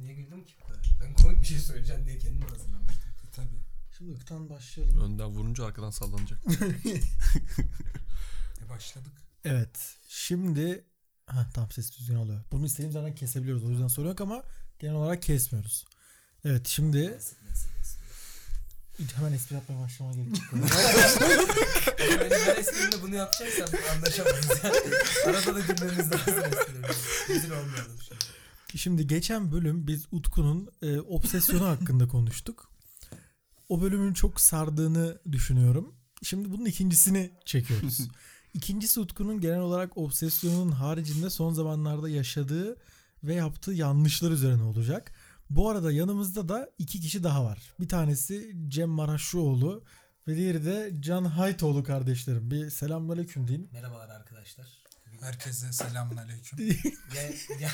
Niye güldüm ki? Ben komik bir şey söyleyeceğim diye kendim hazırlamıştım. Tabii. Şimdi ıktan başlayalım. Önden vurunca arkadan sallanacak. E başladık. Evet. Şimdi ha tamam ses düzgün oluyor. Bunu istediğimiz yerden kesebiliyoruz. O yüzden sorun yok ama genel olarak kesmiyoruz. Evet şimdi hemen espri yapmaya başlamaya gerek yok. Ama benim her esprimde bunu yapacaksam anlaşamayız yani. Arada da gülmemiz lazım esprilerinde. Rezil olmayalım şimdi. Şimdi geçen bölüm biz Utku'nun e, obsesyonu hakkında konuştuk. O bölümün çok sardığını düşünüyorum. Şimdi bunun ikincisini çekiyoruz. İkincisi Utku'nun genel olarak obsesyonun haricinde son zamanlarda yaşadığı ve yaptığı yanlışlar üzerine olacak. Bu arada yanımızda da iki kişi daha var. Bir tanesi Cem Maraşlıoğlu ve diğeri de Can Haytoğlu kardeşlerim. Bir selamünaleyküm deyin. Merhabalar arkadaşlar. Herkese selamun aleyküm. ya, ya,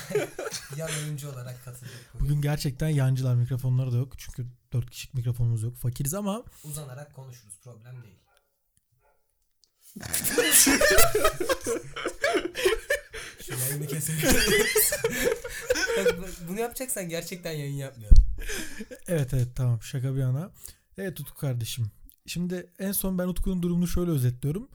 yan oyuncu olarak katıldık. Bugün. Bugün gerçekten yancılar mikrofonları da yok. Çünkü dört kişilik mikrofonumuz yok. Fakiriz ama Uzanarak konuşuruz. Problem değil. Şu yayını keselim. Bunu yapacaksan gerçekten yayın yapmayalım. Evet evet tamam şaka bir yana. Evet Utku kardeşim. Şimdi en son ben Utku'nun durumunu şöyle özetliyorum.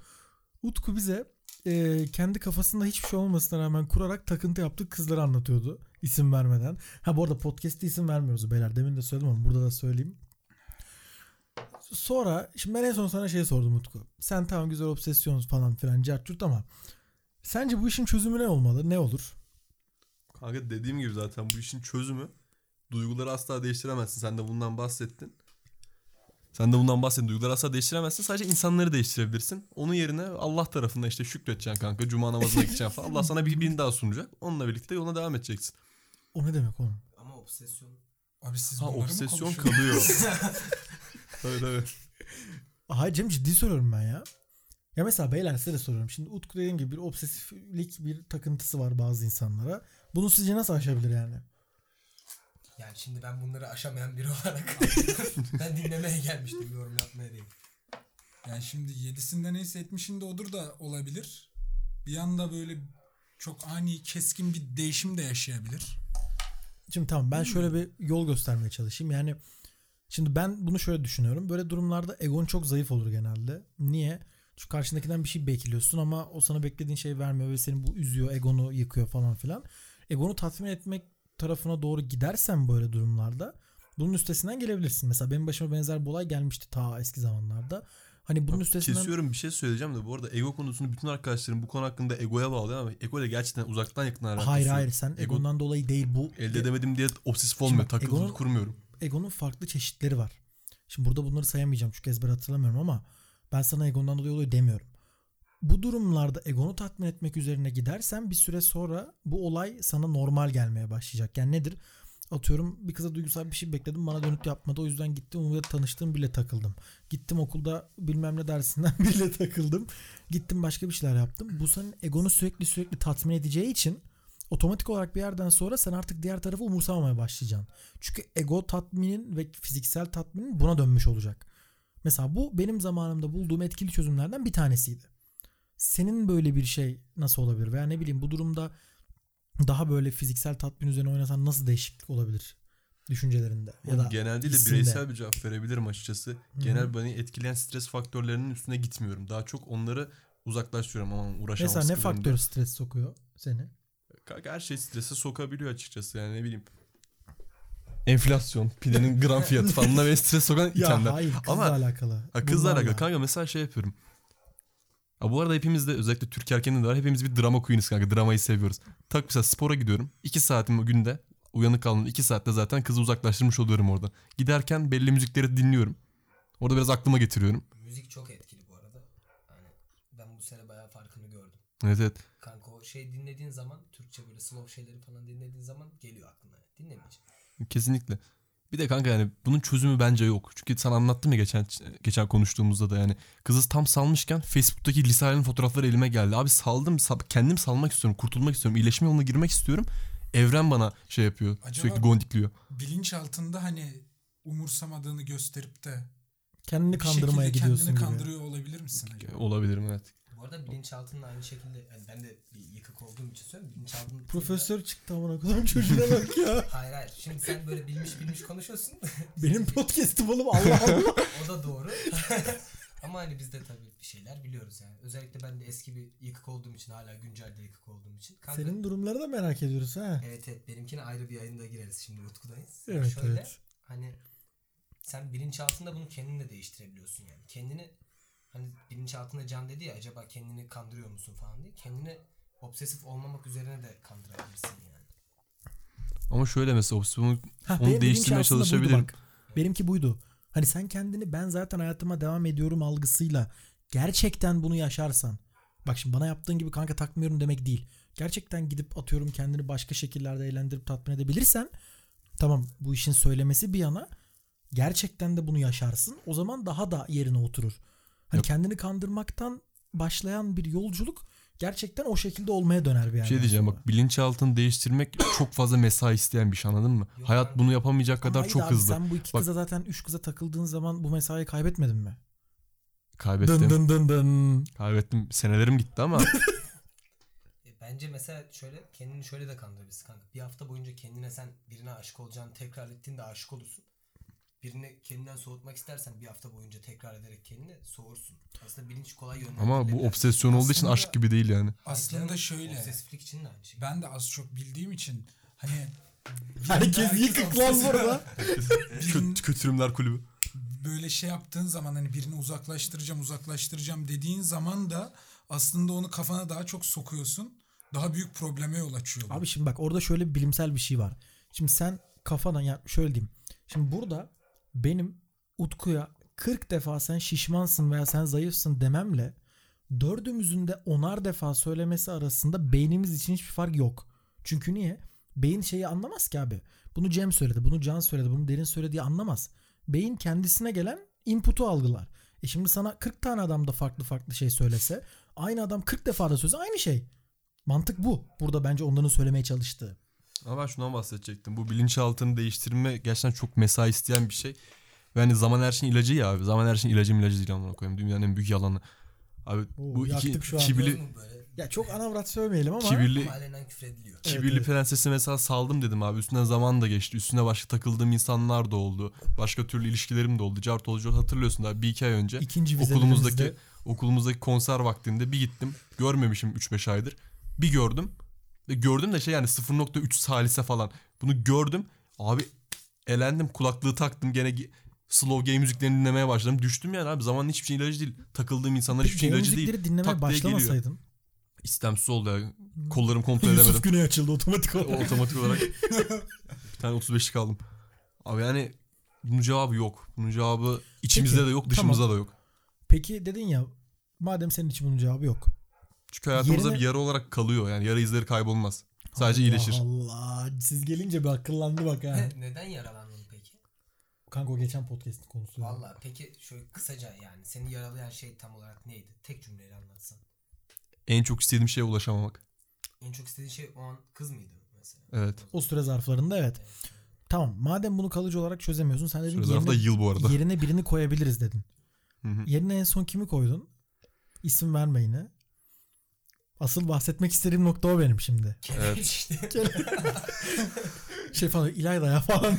Utku bize e, kendi kafasında hiçbir şey olmasına rağmen kurarak takıntı yaptığı kızları anlatıyordu. isim vermeden. Ha bu arada podcast'te isim vermiyoruz beyler. Demin de söyledim ama burada da söyleyeyim. Sonra şimdi ben en son sana şey sordum Utku. Sen tamam güzel obsesyonuz falan filan cartçurt ama sence bu işin çözümü ne olmalı? Ne olur? Kanka dediğim gibi zaten bu işin çözümü duyguları asla değiştiremezsin. Sen de bundan bahsettin. Sen de bundan bahsettin. Duyguları asla değiştiremezsin. Sadece insanları değiştirebilirsin. Onun yerine Allah tarafından işte şükredeceksin kanka. Cuma namazına gideceksin falan. Allah sana bir birini daha sunacak. Onunla birlikte yoluna devam edeceksin. O ne demek oğlum? Ama obsesyon. Abi siz Ha obsesyon kalıyor. evet evet. Hayır Cem ciddi soruyorum ben ya. Ya mesela beyler size de soruyorum. Şimdi Utku dediğim gibi bir obsesiflik bir takıntısı var bazı insanlara. Bunu sizce nasıl aşabilir yani? Yani şimdi ben bunları aşamayan biri olarak ben dinlemeye gelmiştim yorum yapmaya değil. Yani şimdi yedisinde neyse etmişinde odur da olabilir. Bir anda böyle çok ani keskin bir değişim de yaşayabilir. Şimdi tamam ben şöyle bir yol göstermeye çalışayım. Yani şimdi ben bunu şöyle düşünüyorum. Böyle durumlarda egon çok zayıf olur genelde. Niye? Çünkü karşındakinden bir şey bekliyorsun ama o sana beklediğin şey vermiyor ve seni bu üzüyor, egonu yıkıyor falan filan. Egonu tatmin etmek tarafına doğru gidersen böyle durumlarda bunun üstesinden gelebilirsin. Mesela benim başıma benzer bir olay gelmişti ta eski zamanlarda. Hani bunun Bak, üstesinden Kesiyorum bir şey söyleyeceğim de bu arada ego konusunu bütün arkadaşlarım bu konu hakkında egoya bağlıyor ama ego ile gerçekten uzaktan yakından alakası Hayır hayır sen Ego- egondan dolayı değil bu. Elde edemedim diye obsesif olmuyor. Takıntı kurmuyorum. Egonun farklı çeşitleri var. Şimdi burada bunları sayamayacağım çünkü ezber hatırlamıyorum ama ben sana egondan dolayı oluyor demiyorum. Bu durumlarda egonu tatmin etmek üzerine gidersen bir süre sonra bu olay sana normal gelmeye başlayacak. Yani nedir? Atıyorum bir kıza duygusal bir şey bekledim bana dönüt yapmadı o yüzden gittim onunla tanıştım bile takıldım. Gittim okulda bilmem ne dersinden bile takıldım. Gittim başka bir şeyler yaptım. Bu senin egonu sürekli sürekli tatmin edeceği için otomatik olarak bir yerden sonra sen artık diğer tarafı umursamamaya başlayacaksın. Çünkü ego tatminin ve fiziksel tatminin buna dönmüş olacak. Mesela bu benim zamanımda bulduğum etkili çözümlerden bir tanesiydi. Senin böyle bir şey nasıl olabilir? Veya ne bileyim bu durumda daha böyle fiziksel tatmin üzerine oynasan nasıl değişiklik olabilir düşüncelerinde? Ya da Genel değil de bireysel bir cevap verebilirim açıkçası. Genel beni etkileyen stres faktörlerinin üstüne gitmiyorum. Daha çok onları uzaklaştırıyorum ama uğraşamam. Mesela ne faktör stres sokuyor seni? diye. Her şey strese sokabiliyor açıkçası yani ne bileyim. Enflasyon, pidenin gram fiyatı falan bunlar beni stres sokan Ya itemler. hayır kızla Ama- alakalı. Ha, kızla Bunlarla. alakalı. Kanka mesela şey yapıyorum. Ha, bu arada hepimiz de özellikle Türk erkeğinde de var. Hepimiz bir drama queen'iz kanka. Dramayı seviyoruz. Tak mesela spora gidiyorum. 2 saatim günde uyanık kaldım. 2 saatte zaten kızı uzaklaştırmış oluyorum orada. Giderken belli müzikleri dinliyorum. Orada biraz aklıma getiriyorum. Müzik çok etkili bu arada. Yani ben bu sene bayağı farkını gördüm. Evet evet. Kanka o şey dinlediğin zaman Türkçe böyle slow şeyleri falan dinlediğin zaman geliyor aklına. Dinlemeyeceğim. Kesinlikle. Bir de kanka yani bunun çözümü bence yok. Çünkü sana anlattım ya geçen geçen konuştuğumuzda da yani kızı tam salmışken Facebook'taki lise halinin fotoğrafları elime geldi. Abi saldım sal- kendim salmak istiyorum, kurtulmak istiyorum, iyileşme yoluna girmek istiyorum. Evren bana şey yapıyor. Acaba- Sürekli gondikliyor. Bilinç altında hani umursamadığını gösterip de Kendini bir kandırmaya gidiyorsun kendini gibi. kandırıyor olabilir misin acaba? Olabilirim evet. Bu arada bilinçaltının aynı şekilde yani ben de bir yıkık olduğum için söylüyorum. Bilinçaltının Profesör çıktı amına koyayım çocuğuna bak ya. Hayır hayır. Şimdi sen böyle bilmiş bilmiş konuşuyorsun. Benim podcast'im oğlum Allah Allah. o da doğru. Ama hani biz de tabii bir şeyler biliyoruz yani. Özellikle ben de eski bir yıkık olduğum için hala güncelde yıkık olduğum için. Kanka, Senin durumları da merak ediyoruz ha. Evet evet benimkine ayrı bir yayında gireriz şimdi Utku'dayız. Evet, Şöyle evet. hani sen bilinçaltında bunu kendin de değiştirebiliyorsun yani. Kendini hani bilinçaltında Can dedi ya acaba kendini kandırıyor musun falan diye. Kendini obsesif olmamak üzerine de kandırabilirsin yani. Ama şöyle mesela Ha, Onu değiştirmeye buydu çalışabilirim. bak. Benimki buydu. Hani sen kendini ben zaten hayatıma devam ediyorum algısıyla gerçekten bunu yaşarsan. Bak şimdi bana yaptığın gibi kanka takmıyorum demek değil. Gerçekten gidip atıyorum kendini başka şekillerde eğlendirip tatmin edebilirsen tamam bu işin söylemesi bir yana gerçekten de bunu yaşarsın. O zaman daha da yerine oturur. Hani Yok. kendini kandırmaktan başlayan bir yolculuk gerçekten o şekilde olmaya döner bir bir yerden şey diyeceğim sonra. bak bilinçaltını değiştirmek çok fazla mesai isteyen bir şey anladın mı? Yok Hayat abi. bunu yapamayacak Ama kadar çok abi hızlı. Sen bu iki Bak- kıza zaten üç kıza takıldığın zaman bu mesaiyi kaybetmedin mi? Kaybettim. Dın dın dın dın. Kaybettim. Senelerim gitti ama E, bence mesela şöyle kendini şöyle de kandırabilirsin kanka. Bir hafta boyunca kendine sen birine aşık olacağını tekrar ettiğinde aşık olursun. Birini kendinden soğutmak istersen bir hafta boyunca tekrar ederek kendini soğursun. Aslında bilinç kolay yönlendirilebilir. ama bu obsesyon olduğu için aşk gibi değil yani. Aslında şöyle. Obsesiflik için de aynı şey. Ben de az çok bildiğim için hani Herkes yıkık lan burada. Kötü, kötürümler kulübü. böyle şey yaptığın zaman hani birini uzaklaştıracağım uzaklaştıracağım dediğin zaman da aslında onu kafana daha çok sokuyorsun. Daha büyük probleme yol açıyor. bu. Abi şimdi bak orada şöyle bir bilimsel bir şey var. Şimdi sen kafadan ya şöyle diyeyim. Şimdi burada benim Utku'ya 40 defa sen şişmansın veya sen zayıfsın dememle dördümüzün de onar defa söylemesi arasında beynimiz için hiçbir fark yok. Çünkü niye? Beyin şeyi anlamaz ki abi. Bunu Cem söyledi, bunu Can söyledi, bunu Derin söyledi anlamaz. Beyin kendisine gelen input'u algılar. E şimdi sana 40 tane adam da farklı farklı şey söylese aynı adam 40 defa da söylese aynı şey. Mantık bu. Burada bence onların söylemeye çalıştığı. Ama ben şundan bahsedecektim. Bu bilinçaltını değiştirme gerçekten çok mesai isteyen bir şey. Ve hani zaman her şeyin ilacı ya abi. Zaman her şeyin ilacı ilacı değil amına koyayım. Dünyanın en büyük yalanı. Abi Oo, bu iki yaktık şu an. kibirli, böyle? Ya çok anavrat söylemeyelim ama kibirli, Ama alenen küfür ediliyor. kibirli evet. prensesi mesela saldım dedim abi. Üstünden zaman da geçti. Üstüne başka takıldığım insanlar da oldu. Başka türlü ilişkilerim de oldu. Cart olucu hatırlıyorsun abi bir iki ay önce. ikinci okulumuzdaki vizelerimizde okulumuzdaki konser vaktinde bir gittim. Görmemişim 3-5 aydır. Bir gördüm. Gördüm de şey yani 0.3 salise falan. Bunu gördüm. Abi elendim. Kulaklığı taktım. Gene slow game müziklerini dinlemeye başladım. Düştüm yani abi. Zamanın hiçbir şey ilacı değil. Takıldığım insanlar hiçbir şey ilacı değil. dinlemeye Tak diye geliyor. başlamasaydın. İstemsiz oldu ya. Kollarımı kontrol edemedim. Yusuf Güney açıldı otomatik olarak. Otomatik olarak bir tane 35'lik aldım. Abi yani bunun cevabı yok. Bunun cevabı içimizde Peki, de yok, dışımızda da yok. Peki dedin ya madem senin için bunun cevabı yok. Çünkü hayatımızda Yerine- bir yara olarak kalıyor. Yani yara izleri kaybolmaz. Sadece Allah iyileşir. Allah siz gelince bir akıllandı bak ha. Neden yaralandın peki? Kanka o geçen podcast'in konusu. Valla peki şöyle kısaca yani seni yaralayan şey tam olarak neydi? Tek cümleyle anlatsan. En çok istediğim şeye ulaşamamak. En çok istediğin şey o an kız mıydı mesela? Evet. O süre zarflarında evet. Tamam madem bunu kalıcı olarak çözemiyorsun sen dedin Süre yerine, yıl bu arada. yerine birini koyabiliriz dedin. Hı hı. Yerine en son kimi koydun? İsim verme yine. Asıl bahsetmek istediğim nokta o benim şimdi. Evet. işte. Şey falan İlayda ya falan.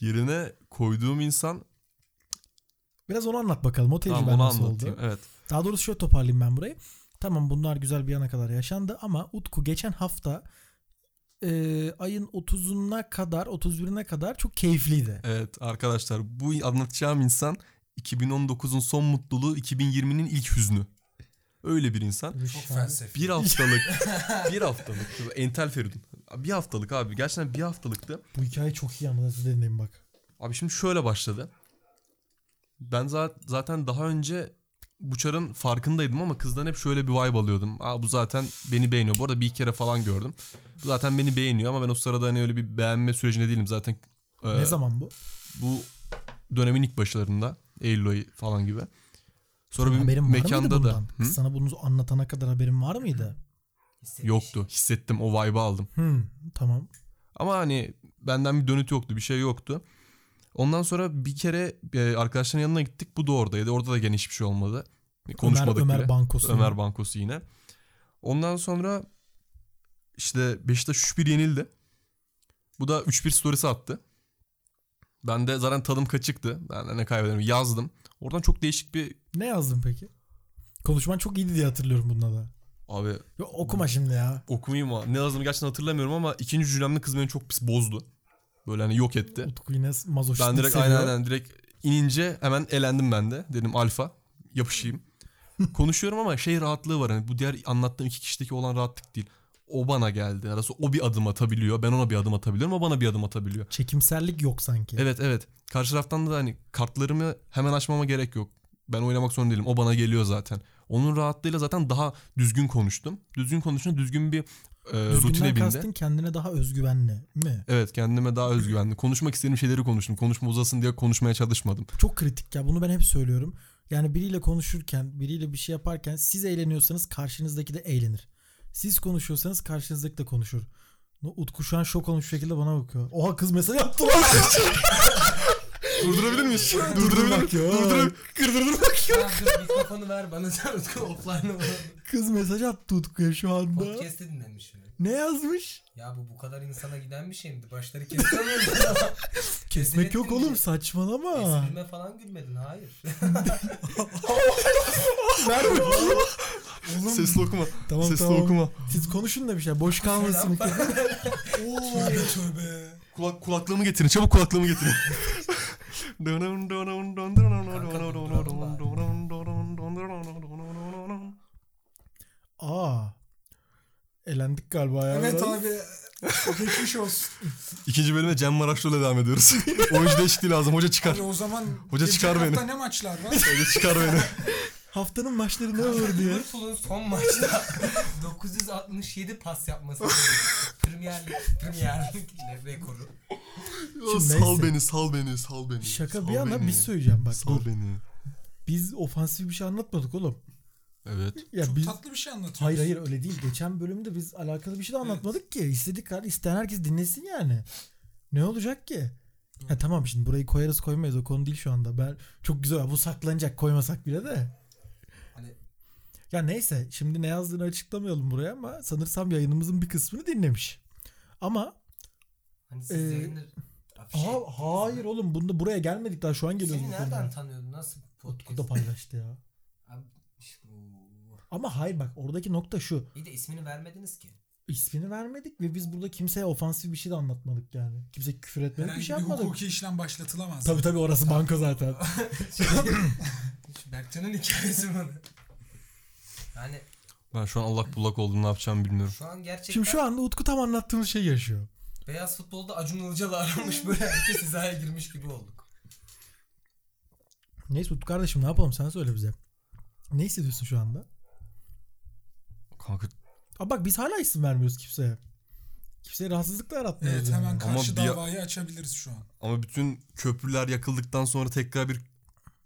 Yerine koyduğum insan Biraz onu anlat bakalım. O tecrübe tamam onu nasıl anlatayım. oldu? Evet. Daha doğrusu şöyle toparlayayım ben burayı. Tamam bunlar güzel bir yana kadar yaşandı ama Utku geçen hafta e, ayın 30'una kadar 31'ine kadar çok keyifliydi. Evet arkadaşlar bu anlatacağım insan 2019'un son mutluluğu 2020'nin ilk hüznü. Öyle bir insan. Çok felsefi. Bir haftalık bir haftalık entel Feridun. Bir haftalık abi gerçekten bir haftalıktı. Bu hikaye çok iyi ama size dinleyin bak. Abi şimdi şöyle başladı. Ben za- zaten daha önce Buçar'ın farkındaydım ama kızdan hep şöyle bir vibe alıyordum. Aa bu zaten beni beğeniyor. Bu arada bir iki kere falan gördüm. Bu zaten beni beğeniyor ama ben o sırada hani öyle bir beğenme sürecinde değilim. Zaten e, ne zaman bu? bu dönemin ilk başlarında Eylül ayı falan gibi. Sonra bir var mıydı mekanda da bundan? Hı? Kız Sana bunu anlatana kadar haberin var mıydı? Hissetmiş. yoktu. Hissettim o vibe'ı aldım. Hmm, tamam. Ama hani benden bir dönüt yoktu, bir şey yoktu. Ondan sonra bir kere e, arkadaşların yanına gittik. Bu da oradaydı. Orada da gene hiçbir şey olmadı. Konuşmadık Ömer bile. Bankosu. Ömer Bankosu yine. Ondan sonra işte Beşiktaş 3-1 yenildi. Bu da 3-1 storiesi attı. Ben de zaten tadım kaçıktı. Ben de ne kaybederim yazdım. Oradan çok değişik bir Ne yazdın peki? Konuşman çok iyiydi diye hatırlıyorum bunda da. abi Yo, okuma şimdi ya. okumayayım ama ne yazdığımı gerçekten hatırlamıyorum ama ikinci cümlemde kız beni çok pis bozdu. Böyle hani yok etti. Utku yine mazoşistlik Ben direkt seviyor. aynen aynen direkt inince hemen elendim ben de. Dedim alfa yapışayım. Konuşuyorum ama şey rahatlığı var. Hani bu diğer anlattığım iki kişideki olan rahatlık değil. O bana geldi. Arası o bir adım atabiliyor. Ben ona bir adım atabiliyorum. O bana bir adım atabiliyor. Çekimsellik yok sanki. Evet evet. Karşı taraftan da hani kartlarımı hemen açmama gerek yok. Ben oynamak zorunda değilim. O bana geliyor zaten. Onun rahatlığıyla zaten daha düzgün konuştum. Düzgün konuşunca düzgün bir e, rutine bindi. kastın kendine daha özgüvenli mi? Evet kendime daha özgüvenli. Konuşmak istediğim şeyleri konuştum. Konuşma uzasın diye konuşmaya çalışmadım. Çok kritik ya bunu ben hep söylüyorum. Yani biriyle konuşurken, biriyle bir şey yaparken siz eğleniyorsanız karşınızdaki de eğlenir. Siz konuşuyorsanız karşınızdaki de konuşur. Utku şu an şok olmuş şekilde bana bakıyor. Oha kız mesaj attı lan. Durdurabilir miyiz? Durdurabilir miyim? Durdurup Kırdırdır bak. Dur mikrofonu ver bana sen Utku offline'ı bana. Kız mesaj attı Utku'ya şu anda. Podcast'ı dinlemiş mi? Ne yazmış? Ya bu bu kadar insana giden bir şey miydi? Başları kesemiyordu. Kesmek yok oğlum saçmalama. Esprime falan gülmedin. Hayır. Bakayım. Oğlum, Sesli okuma. Tamam, Sesli tamam. okuma. Siz konuşun da bir şey. Boş kalmasın. Tövbe tövbe. Kulak, kulaklığımı getirin. Çabuk kulaklığımı getirin. Aa. Elendik galiba ya. Evet abi. Geçmiş olsun. İkinci bölüme Cem Maraşlı'yla devam ediyoruz. Oyuncu değişikliği lazım. Hoca çıkar. Abi o zaman Hoca çıkar beni. hafta ne maçlar var? Hoca çıkar beni. Haftanın maçları ne olur diye. Liverpool'un son maçta 967 pas yapması. Premier Lig, Premier Lig rekoru. Şimdi sal neyse. beni, sal beni, sal beni. Şaka sal bir yana beni. bir söyleyeceğim bak. Sal dur. beni. Biz ofansif bir şey anlatmadık oğlum. Evet. Çok Ya biz tatlı bir şey anlatıyorsun. Hayır hayır öyle değil. Geçen bölümde biz alakalı bir şey de anlatmadık ki. İstedik hadi isteyen herkes dinlesin yani. Ne olacak ki? Ha tamam şimdi burayı koyarız koymayız o konu değil şu anda. Ben çok güzel bu saklanacak koymasak bile de. Hani Ya neyse şimdi ne yazdığını açıklamayalım buraya ama sanırsam yayınımızın bir kısmını dinlemiş. Ama hani siz Ee, yayını afişe Aa, hayır mi? oğlum bunda buraya gelmedik daha şu an geliyoruz Seni nereden tanıyordun? Nasıl Utku da podcast? paylaştı ya. Ama hayır bak oradaki nokta şu. İyi de ismini vermediniz ki. İsmini vermedik ve biz burada kimseye ofansif bir şey de anlatmadık yani. Kimse küfür etmedik bir Herhangi şey bir yapmadık. hukuki işlem başlatılamaz. Tabii tabii orası banka zaten. Berkcan'ın hikayesi bu. Yani Ben şu an allak bullak oldum. Ne yapacağımı bilmiyorum. şu an gerçekten Şimdi şu anda Utku tam anlattığımız şey yaşıyor. beyaz futbolda Acun Ilıcalı aranmış böyle herkes hizaya girmiş gibi olduk. Neyse Utku kardeşim ne yapalım sen söyle bize. Ne hissediyorsun şu anda? Kanka Aa bak biz hala isim vermiyoruz kimseye. Kimseye rahatsızlık da yaratmıyoruz. Evet yani. hemen karşı bir- davayı açabiliriz şu an. ama bütün köprüler yakıldıktan sonra tekrar bir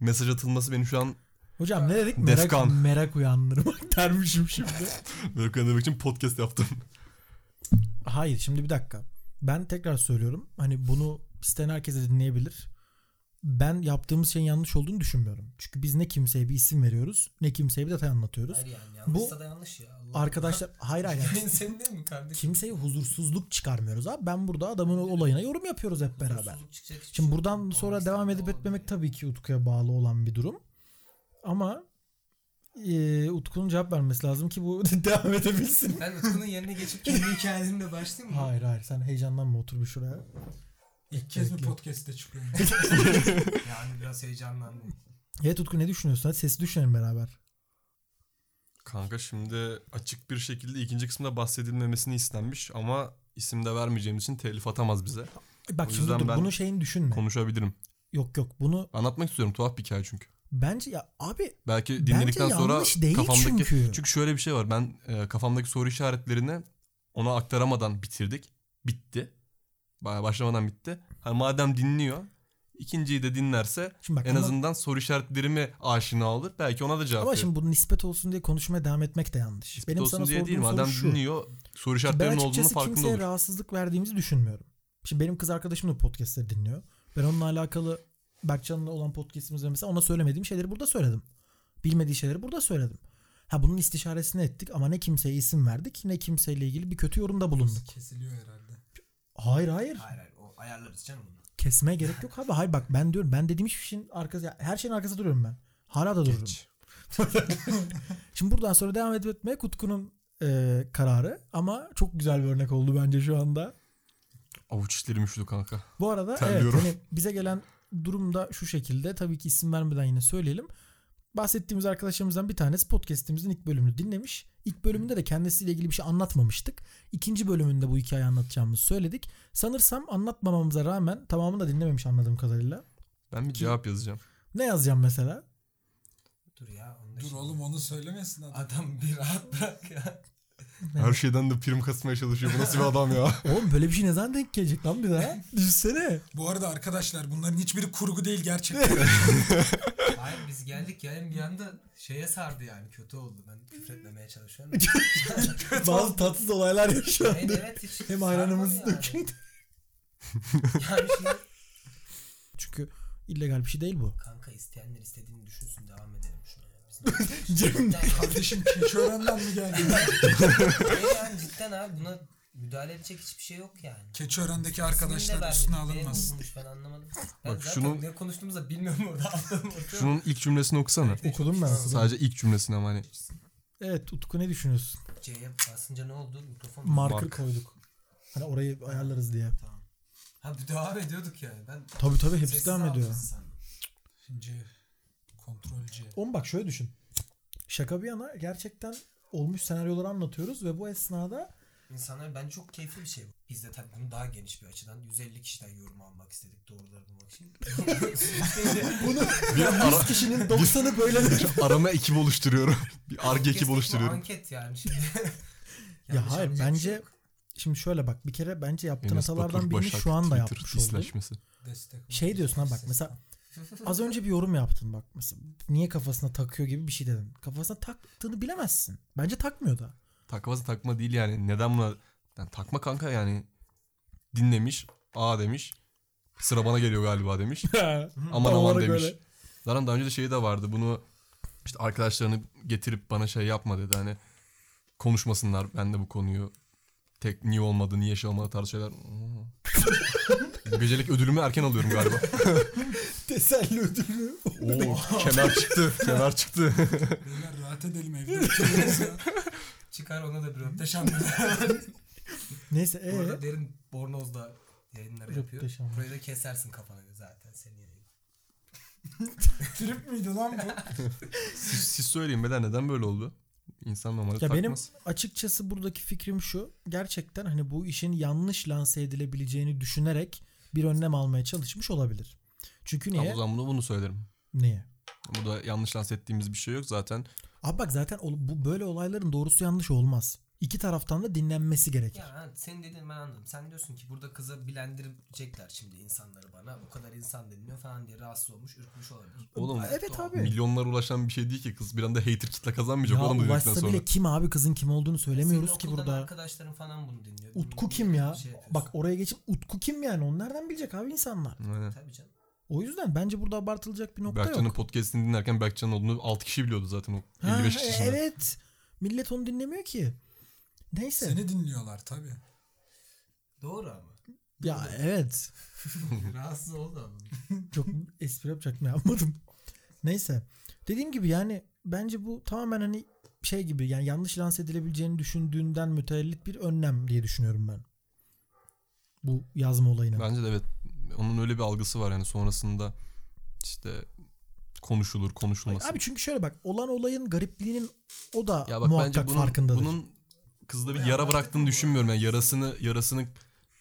mesaj atılması beni şu an Hocam ne dedik? Merak, Defkan. merak uyandırmak dermişim şimdi. böyle kandırmak için podcast yaptım. Hayır şimdi bir dakika. Ben tekrar söylüyorum. Hani bunu isteyen herkese dinleyebilir. Ben yaptığımız şeyin yanlış olduğunu düşünmüyorum. Çünkü biz ne kimseye bir isim veriyoruz ne kimseye bir detay anlatıyoruz. Hayır yani yanlışsa da yanlış ya. Allah Arkadaşlar hayır hayır. Allah. senin değil mi kardeşim? kimseye huzursuzluk çıkarmıyoruz abi. Ben burada adamın olayına yorum yapıyoruz hep beraber. Hiçbir Şimdi şey buradan yok. sonra Olmaz devam yani, edip etmemek ya. tabii ki Utku'ya bağlı olan bir durum. Ama e, Utku'nun cevap vermesi lazım ki bu devam edebilsin. Ben Utku'nun yerine geçip kendi hikayelerimle başlayayım mı? Hayır hayır sen heyecanlanma otur bir şuraya. İlk kez Bekle. podcast'te çıkıyorum? Yani biraz heyecanlandım. Evet Utku ne düşünüyorsun? Hadi sesi düşünelim beraber. Kanka şimdi açık bir şekilde ikinci kısımda bahsedilmemesini istenmiş ama isim de vermeyeceğimiz için telif atamaz bize. Bak O şimdi dur ben bunun şeyini düşünme. Konuşabilirim. yok yok bunu Anlatmak istiyorum tuhaf bir hikaye çünkü. bence ya abi Belki dinledikten Bence sonra yanlış değil kafamdaki çünkü. şöyle bir şey var. Ben e, kafamdaki soru işaretlerini ona aktaramadan bitirdik. Bitti. Ba- Başlamadan bitti. Ha, madem dinliyor ikinciyi de dinlerse şimdi bak en ama, azından soru işaretlerimi aşina olur. Belki ona da cevap ama verir. şimdi bu nispet olsun diye konuşmaya devam etmek de yanlış. Nispet Benim olsun sana diye değil. Madem şu. dinliyor soru Ben işaretlerinin olduğunu farkında kimseye olur. rahatsızlık verdiğimizi düşünmüyorum. Şimdi benim kız arkadaşım da podcastleri dinliyor. Ben onunla alakalı Berkcan'la olan podcastimizde mesela ona söylemediğim şeyleri burada söyledim. Bilmediği şeyleri burada söyledim. Ha bunun istişaresini ettik ama ne kimseye isim verdik ne kimseyle ilgili bir kötü yorumda bulunduk. Kesiliyor herhalde. Hayır hayır. Hayır hayır o ayarlarız canım bunu. Kesmeye gerek yok abi. Hayır bak ben diyorum ben dediğim hiçbir şeyin arkası ya her şeyin arkasında duruyorum ben. Hala da dururum. Şimdi buradan sonra devam edip etmeye Kutku'nun e, kararı ama çok güzel bir örnek oldu bence şu anda. Avuç işlerim üşüdü kanka. Bu arada Terliyorum. evet hani bize gelen durum da şu şekilde tabii ki isim vermeden yine söyleyelim. Bahsettiğimiz arkadaşlarımızdan bir tanesi podcast'imizin ilk bölümünü dinlemiş. İlk bölümünde de kendisiyle ilgili bir şey anlatmamıştık. İkinci bölümünde bu hikayeyi anlatacağımızı söyledik. Sanırsam anlatmamamıza rağmen tamamını da dinlememiş anladığım kadarıyla. Ben bir cevap yazacağım. Ne yazacağım mesela? Dur ya. Dur şimdi- oğlum onu söylemesin adam. Adam bir rahat bırak ya. Her şeyden de prim kasmaya çalışıyor. Bu nasıl bir adam ya? Oğlum böyle bir şey ne zaman denk gelecek lan bir daha? Düşünsene. Bu arada arkadaşlar bunların hiçbiri kurgu değil gerçekten. Hayır biz geldik yani bir anda şeye sardı yani kötü oldu. Ben küfretmemeye çalışıyorum. Bazı tatsız olaylar yaşandı. evet, evet hiç Hem ayranımız sarmadı döküldü. yani. yani şimdi Çünkü illegal bir şey değil bu. kanka isteyenler istediğini düşünsün devam. Bizim Cem Kardeşim Keçiören'den mi geldin? Yani cidden abi buna müdahale edecek hiçbir şey yok yani. Keçiören'deki arkadaşlar üstüne Ne alınmaz. ben anlamadım. Ben Bak zaten şunu- ne konuştuğumuzu da bilmiyorum orada. Şunun ilk cümlesini okusana. Okudum ben okudum. Sadece ilk cümlesini ama hani. Evet Utku ne düşünüyorsun? C'ye basınca ne oldu? Mikrofon? Marker Mark. koyduk. Hani orayı ayarlarız diye. Tamam. Ha bir devam ediyorduk yani. Ben Tabii tabii hepsi devam ediyor. hafızası sandım. C. Kontrol C. Oğlum bak şöyle düşün. Şaka bir yana gerçekten olmuş senaryoları anlatıyoruz ve bu esnada İnsanlar bence çok keyifli bir şey bu. Biz de tabii bunu daha geniş bir açıdan 150 kişiden yorum almak istedik doğruları bulmak için. bunu Bir ara, 100 kişinin 90'ı böyle arama ekibi oluşturuyorum. Bir arge ekibi oluşturuyorum. Anket yani şimdi. Ya hayır şey bence yok. şimdi şöyle bak bir kere bence yaptığın hatalardan birini şu anda Twitter yapmış oldun. Şey diyorsun ha bak mesela az önce bir yorum yaptın bak mesela niye kafasına takıyor gibi bir şey dedin. Kafasına taktığını bilemezsin. Bence takmıyor da. Takması takma değil yani. Neden buna? Yani takma kanka yani. Dinlemiş. Aa demiş. Sıra bana geliyor galiba demiş. aman aman demiş. öyle. Zaten daha önce de şey de vardı. Bunu işte arkadaşlarını getirip bana şey yapma dedi. Hani konuşmasınlar ben de bu konuyu tek niye olmadı, niye şey olmadı tarzı şeyler. Bu gecelik ödülümü erken alıyorum galiba. Teselli ödülü. Oo, kemer çıktı. Kemer çıktı. Beyler rahat edelim evde ya. Çıkar ona da bir röpteşan. Neyse Bu ee? arada derin Bornoz'da yayınları yapıyor. Burayı da kesersin kafana göre zaten senin yayın. Trip miydi lan bu? siz, siz söyleyin beden neden böyle oldu? İnsan normalde Ya takmaz. benim açıkçası buradaki fikrim şu. Gerçekten hani bu işin yanlış lanse edilebileceğini düşünerek bir önlem almaya çalışmış olabilir. Çünkü niye? o zaman bunu, bunu söylerim. Niye? Burada yanlış lanse ettiğimiz bir şey yok zaten. Abi bak zaten bu böyle olayların doğrusu yanlış olmaz. İki taraftan da dinlenmesi gerekir. Ya ha, senin dediğin ben anladım. Sen diyorsun ki burada kıza bilendirecekler şimdi insanları bana. O kadar insan dinliyor falan diye rahatsız olmuş, ürkmüş olabilir. Oğlum Evet doğal. abi. milyonlara ulaşan bir şey değil ki kız bir anda hater kitle kazanmayacak Ya oğlum bu dedikten sonra. bile kim abi kızın kim olduğunu söylemiyoruz Senin ki burada. arkadaşların falan bunu dinliyor. Utku kim ya? şey yapıyorsun. Bak oraya geçip Utku kim yani? Onu nereden bilecek abi insanlar? Aynen. Tabii canım. O yüzden bence burada abartılacak bir nokta Berkcan'ın yok. podcast'ini dinlerken Berkcan'ın olduğunu 6 kişi biliyordu zaten o Ha, 55 kişi. evet. Millet onu dinlemiyor ki. Neyse. Seni dinliyorlar tabi. Doğru ama. Ya evet. rahatsız oldu ama. Çok espri yapacaktım yapmadım. Neyse. Dediğim gibi yani bence bu tamamen hani şey gibi yani yanlış lanse edilebileceğini düşündüğünden mütevellit bir önlem diye düşünüyorum ben. Bu yazma olayına. Bence de evet. Onun öyle bir algısı var yani sonrasında işte konuşulur konuşulmasın. Abi çünkü şöyle bak olan olayın garipliğinin o da ya bak muhakkak bence bunun, farkındadır. bunun kızda bir yara bıraktığını düşünmüyorum. Yani yarasını yarasını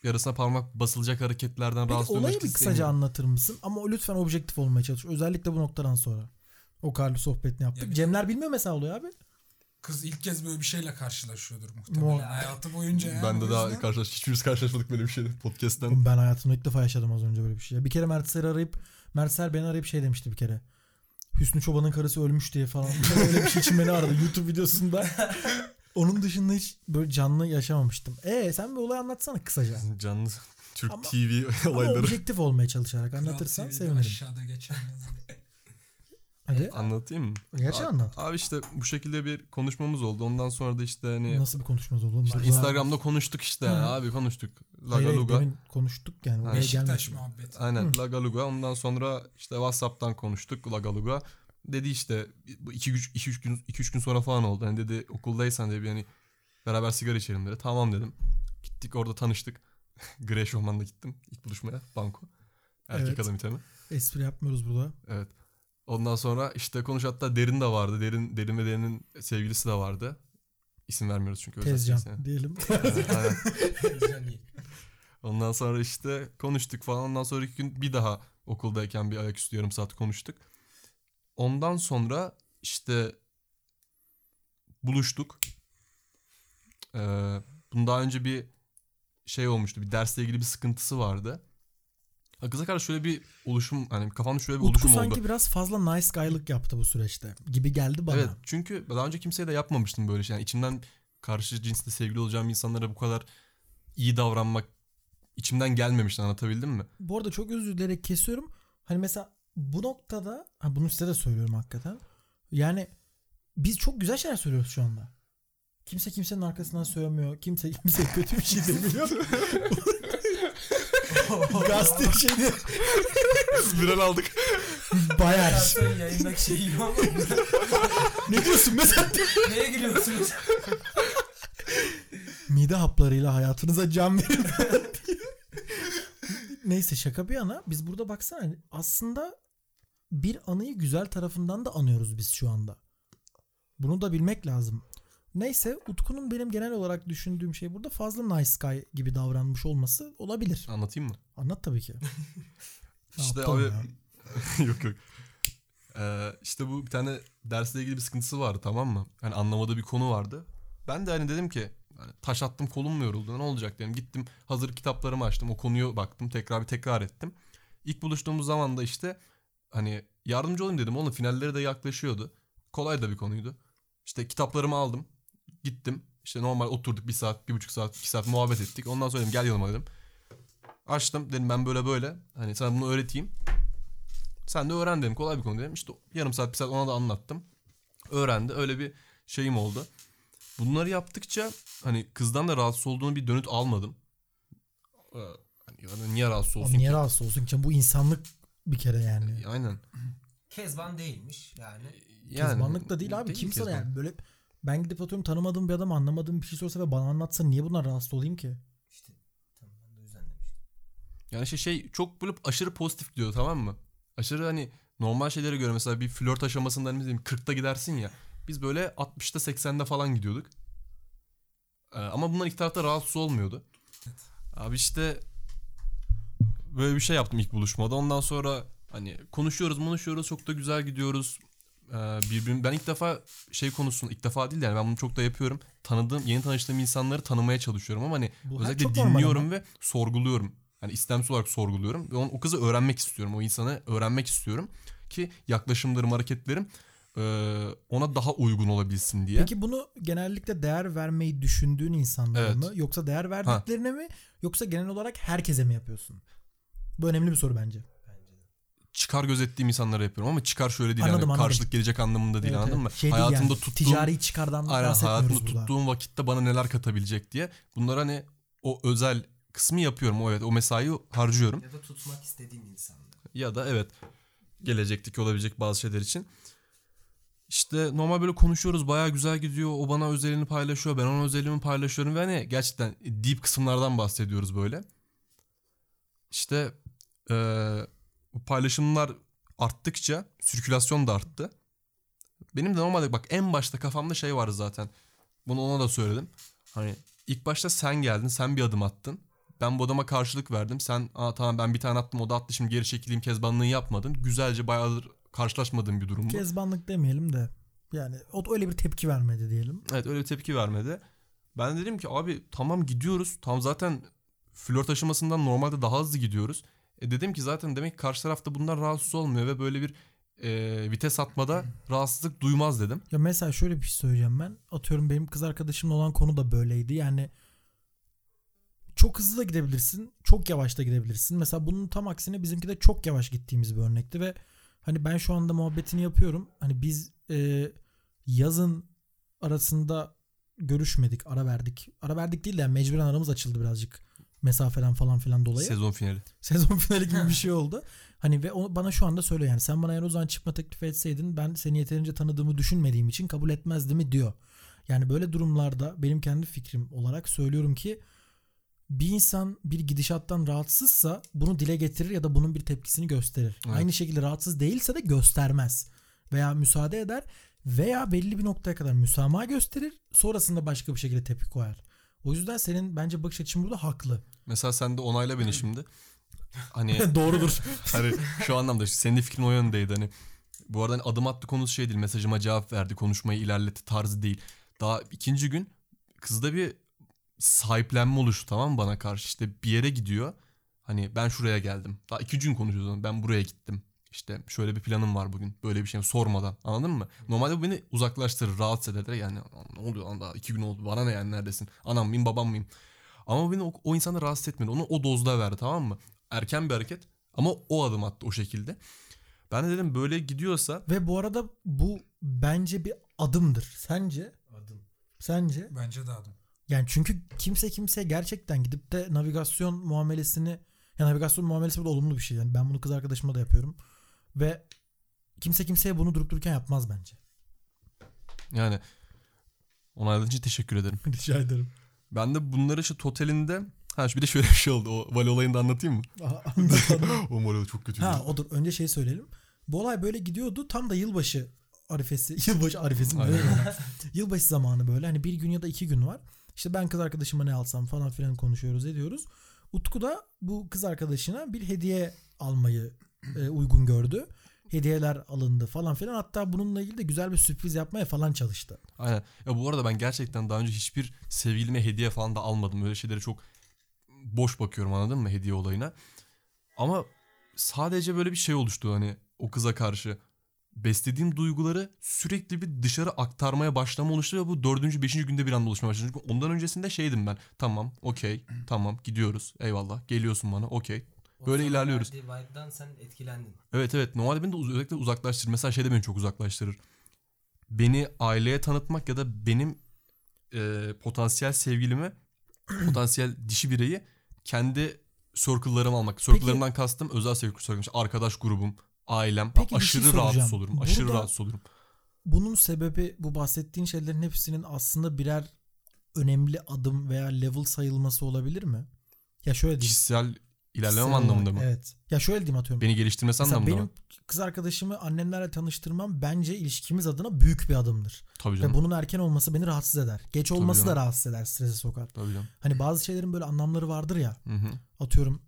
yarasına parmak basılacak hareketlerden Peki rahatsız olayı bir kısaca anlatır mısın? Ama lütfen objektif olmaya çalış. Özellikle bu noktadan sonra. O karlı sohbetini yaptık. Ya bir- Cemler bilmiyor mesela oluyor abi. Kız ilk kez böyle bir şeyle karşılaşıyordur muhtemelen. Muha- Hayatı boyunca yani. Ben de daha yüzden- karşılaş hiçbirimiz karşılaşmadık böyle bir şeyle podcast'ten. Ben hayatımda ilk defa yaşadım az önce böyle bir şey. Bir kere Mert Ser'i arayıp Mert Ser beni arayıp şey demişti bir kere. Hüsnü Çoban'ın karısı ölmüş diye falan. Öyle bir şey için beni aradı YouTube videosunda. Onun dışında hiç böyle canlı yaşamamıştım. E sen bir olay anlatsana kısaca. Canlı Türk Ama- TV Ama olayları. objektif olmaya çalışarak anlatırsan sevinirim. Aşağıda geçen Hadi. Anlatayım mı? Gerçi anlat. Abi işte bu şekilde bir konuşmamız oldu. Ondan sonra da işte hani Nasıl bir konuşmamız oldu? işte Instagram'da konuştuk işte. Hı. abi konuştuk. Hayır, Laga hayır, konuştuk yani. Oraya Beşiktaş muhabbeti. Aynen Hı. Laga Luga. Ondan sonra işte WhatsApp'tan konuştuk Laga Luga. Dedi işte bu 2 2 3 gün 2 3 gün sonra falan oldu. Hani dedi okuldaysan dedi hani beraber sigara içelim dedi. Tamam dedim. Gittik orada tanıştık. Grey Showman'da gittim ilk buluşmaya banko. Erkek Evet. adam itemi. Espri yapmıyoruz burada. Evet. Ondan sonra işte konuş hatta Derin de vardı. Derin Derin ve Derin'in sevgilisi de vardı. İsim vermiyoruz çünkü. Tezcan sevgilisi. diyelim. Aynen. İyi. Ondan sonra işte konuştuk falan. Ondan sonraki gün bir daha okuldayken bir ayaküstü yarım saat konuştuk. Ondan sonra işte buluştuk. Ee, bunun daha önce bir şey olmuştu. Bir dersle ilgili bir sıkıntısı vardı. Ha, Kıza karşı şöyle bir oluşum hani kafamda şöyle bir Utku oluşum sanki oldu. biraz fazla nice guy'lık yaptı bu süreçte. Gibi geldi bana. Evet çünkü daha önce kimseye de yapmamıştım böyle şey. Yani içimden karşı cinsle sevgili olacağım insanlara bu kadar iyi davranmak içimden gelmemişti anlatabildim mi? Bu arada çok özür dileyerek kesiyorum. Hani mesela bu noktada ha bunu size de söylüyorum hakikaten. Yani biz çok güzel şeyler söylüyoruz şu anda. Kimse kimsenin arkasından söylemiyor. Kimse kimse kötü bir şey demiyor. Gazete şeyde Viral aldık. bayağı. Sen yayındaki şey gibi olmadı. ne diyorsun mesela? Neye gülüyorsunuz? Mide haplarıyla hayatınıza can verin. Neyse şaka bir yana biz burada baksana aslında bir anıyı güzel tarafından da anıyoruz biz şu anda. Bunu da bilmek lazım. Neyse Utku'nun benim genel olarak düşündüğüm şey burada fazla nice guy gibi davranmış olması olabilir. Anlatayım mı? Anlat tabii ki. İşte abi yok yok. Ee, işte bu bir tane dersle ilgili bir sıkıntısı vardı tamam mı? Hani anlamadığı bir konu vardı. Ben de hani dedim ki hani taş attım kolum mu yoruldu ne olacak dedim. Gittim hazır kitaplarımı açtım o konuyu baktım tekrar bir tekrar ettim. İlk buluştuğumuz zaman da işte hani yardımcı olayım dedim. Onun finalleri de yaklaşıyordu. Kolay da bir konuydu. İşte kitaplarımı aldım. Gittim. İşte normal oturduk bir saat, bir buçuk saat, iki saat muhabbet ettik. Ondan sonra dedim gel yanıma dedim. Açtım dedim ben böyle böyle. Hani sana bunu öğreteyim. Sen de öğren dedim. Kolay bir konu dedim. İşte yarım saat bir saat ona da anlattım. Öğrendi. Öyle bir şeyim oldu. Bunları yaptıkça hani kızdan da rahatsız olduğunu bir dönüt almadım. Ee, hani ya da niye rahatsız olsun Oğlum niye ki? rahatsız olsun ki? Bu insanlık bir kere yani. Aynen. Kezban değilmiş yani. Yani, Kezbanlık da değil abi. Kim sana yani böyle ben gidip atıyorum tanımadığım bir adam anlamadığım bir şey sorsa ve bana anlatsa niye bundan rahatsız olayım ki? İşte tamam ben de o yüzden demiştim. Yani şey, şey çok böyle aşırı pozitif diyor tamam mı? Aşırı hani normal şeylere göre mesela bir flört aşamasında hani bizim 40'ta gidersin ya. Biz böyle 60'ta 80'de falan gidiyorduk. Ee, ama bunlar iki tarafta rahatsız olmuyordu. Abi işte böyle bir şey yaptım ilk buluşmada. Ondan sonra hani konuşuyoruz konuşuyoruz çok da güzel gidiyoruz. Birbirim, ben ilk defa şey konusunda ilk defa değil yani ben bunu çok da yapıyorum. Tanıdığım yeni tanıştığım insanları tanımaya çalışıyorum ama hani Bu özellikle dinliyorum ve sorguluyorum. Hani istemsiz olarak sorguluyorum ve on, o kızı öğrenmek istiyorum. O insanı öğrenmek istiyorum ki yaklaşımlarım, hareketlerim ona daha uygun olabilsin diye. Peki bunu genellikle değer vermeyi düşündüğün insanlara Evet. mı yoksa değer verdiklerine mi yoksa genel olarak herkese mi yapıyorsun? Bu önemli bir soru bence. Çıkar gözettiğim insanlara yapıyorum ama çıkar şöyle değil Anladım, yani anladım. karşılık gelecek anlamında değil Evet, anladın evet. mı? Şey hayatımda yani, tuttuğum ticari çıkardan aynen hayatımda burada. tuttuğum vakitte bana neler katabilecek diye. Bunlar hani o özel kısmı yapıyorum. O evet o mesaiyi harcıyorum. Ya da tutmak istediğin insanlar. Ya da evet gelecekteki olabilecek bazı şeyler için. İşte normal böyle konuşuyoruz bayağı güzel gidiyor. O bana özelini paylaşıyor. Ben ona özelimi paylaşıyorum. Ve hani gerçekten deep kısımlardan bahsediyoruz böyle. İşte eee, bu paylaşımlar arttıkça sirkülasyon da arttı. Benim de normalde bak en başta kafamda şey vardı zaten. Bunu ona da söyledim. Hani ilk başta sen geldin, sen bir adım attın. Ben bu adama karşılık verdim. Sen Aa, tamam ben bir tane attım o da attı şimdi geri çekileyim kezbanlığı yapmadın. Güzelce bayağıdır karşılaşmadığım bir durum bu. Kezbanlık demeyelim de yani o öyle bir tepki vermedi diyelim. Evet öyle bir tepki vermedi. Ben de dedim ki abi tamam gidiyoruz. Tam zaten flört aşamasından normalde daha hızlı gidiyoruz. E dedim ki zaten demek ki karşı tarafta bundan rahatsız olmuyor ve böyle bir e, vites atmada rahatsızlık duymaz dedim. Ya mesela şöyle bir şey söyleyeceğim ben. Atıyorum benim kız arkadaşımla olan konu da böyleydi. Yani çok hızlı da gidebilirsin. Çok yavaş da gidebilirsin. Mesela bunun tam aksine bizimki de çok yavaş gittiğimiz bir örnekti ve Hani ben şu anda muhabbetini yapıyorum. Hani biz e, yazın arasında görüşmedik, ara verdik. Ara verdik değil de yani mecburen aramız açıldı birazcık mesafeden falan filan dolayı. Sezon finali. Sezon finali gibi bir şey oldu. Hani ve o bana şu anda söylüyor yani sen bana eğer o zaman çıkma teklif etseydin ben seni yeterince tanıdığımı düşünmediğim için kabul etmezdi mi diyor. Yani böyle durumlarda benim kendi fikrim olarak söylüyorum ki bir insan bir gidişattan rahatsızsa bunu dile getirir ya da bunun bir tepkisini gösterir. Evet. Aynı şekilde rahatsız değilse de göstermez. Veya müsaade eder veya belli bir noktaya kadar müsamaha gösterir sonrasında başka bir şekilde tepki koyar. O yüzden senin bence bakış açın burada haklı. Mesela sen de onayla beni şimdi. Hani Doğrudur. hani şu anlamda senin de fikrin o yöndeydi hani. Bu arada hani adım attı konusu şey değil. Mesajıma cevap verdi. Konuşmayı ilerletti tarzı değil. Daha ikinci gün kızda bir sahiplenme oluştu tamam mı bana karşı. İşte bir yere gidiyor. Hani ben şuraya geldim. Daha iki gün konuşuyoruz. Ben buraya gittim. İşte şöyle bir planım var bugün. Böyle bir şey sormadan. Anladın mı? Normalde bu beni uzaklaştırır, rahatsız eder. Yani ne oluyor lan daha iki gün oldu. Bana ne yani neredesin? Anam mıyım babam mıyım? Ama bu beni o, o insanı rahatsız etmedi. Onu o dozda verdi tamam mı? Erken bir hareket. Ama o adım attı o şekilde. Ben de dedim böyle gidiyorsa Ve bu arada bu bence bir adımdır. Sence? Adım. Sence? Bence de adam. Yani çünkü kimse kimseye gerçekten gidip de navigasyon muamelesini ya navigasyon muamelesi burada olumlu bir şey. Yani ben bunu kız arkadaşımla da yapıyorum. Ve kimse kimseye bunu durup dururken yapmaz bence. yani onayladığın için teşekkür ederim. Rica ederim. Ben de bunları işte totalinde ha bir de şöyle bir şey oldu. O Vali olayını da anlatayım mı? o Vali çok kötüydü. ha odur. Önce şey söyleyelim. Bu olay böyle gidiyordu. Tam da yılbaşı arifesi. Yılbaşı arifesi mi? Yılbaşı zamanı böyle. Hani bir gün ya da iki gün var. İşte ben kız arkadaşıma ne alsam falan filan konuşuyoruz ediyoruz. Utku da bu kız arkadaşına bir hediye almayı e, uygun gördü. Hediyeler alındı falan filan. Hatta bununla ilgili de güzel bir sürpriz yapmaya falan çalıştı. Aynen. Ya bu arada ben gerçekten daha önce hiçbir sevgilime hediye falan da almadım. Öyle şeylere çok boş bakıyorum anladın mı hediye olayına. Ama sadece böyle bir şey oluştu hani o kıza karşı. Beslediğim duyguları sürekli bir dışarı aktarmaya başlama oluştu ve bu dördüncü, beşinci günde bir anda oluşmaya başladı. Çünkü ondan öncesinde şeydim ben. Tamam, okey, tamam gidiyoruz. Eyvallah. Geliyorsun bana, okey. O Böyle ilerliyoruz. vibe'dan sen etkilendin. Evet evet normalde beni de uz- özellikle uzaklaştırır. Mesela şey de beni çok uzaklaştırır. Beni aileye tanıtmak ya da benim e, potansiyel sevgilimi, potansiyel dişi bireyi kendi circle'larıma almak. Circle'larımdan kastım özel sevgili circle'ım. İşte arkadaş grubum, ailem. Peki bir aşırı şey rahatsız olurum. Aşırı Burada- rahatsız olurum. Bunun sebebi bu bahsettiğin şeylerin hepsinin aslında birer önemli adım veya level sayılması olabilir mi? Ya şöyle diyeyim. Kişisel ilerlemem Kişisel anlamında mı? Evet. Ya şöyle diyeyim atıyorum. Beni geliştirmesi Mesela anlamında benim mı? kız arkadaşımı annemlerle tanıştırmam bence ilişkimiz adına büyük bir adımdır. Tabii Ve canım. bunun erken olması beni rahatsız eder. Geç olması da rahatsız eder, strese sokar. Tabii canım. Hani bazı şeylerin böyle anlamları vardır ya. Hı hı. Atıyorum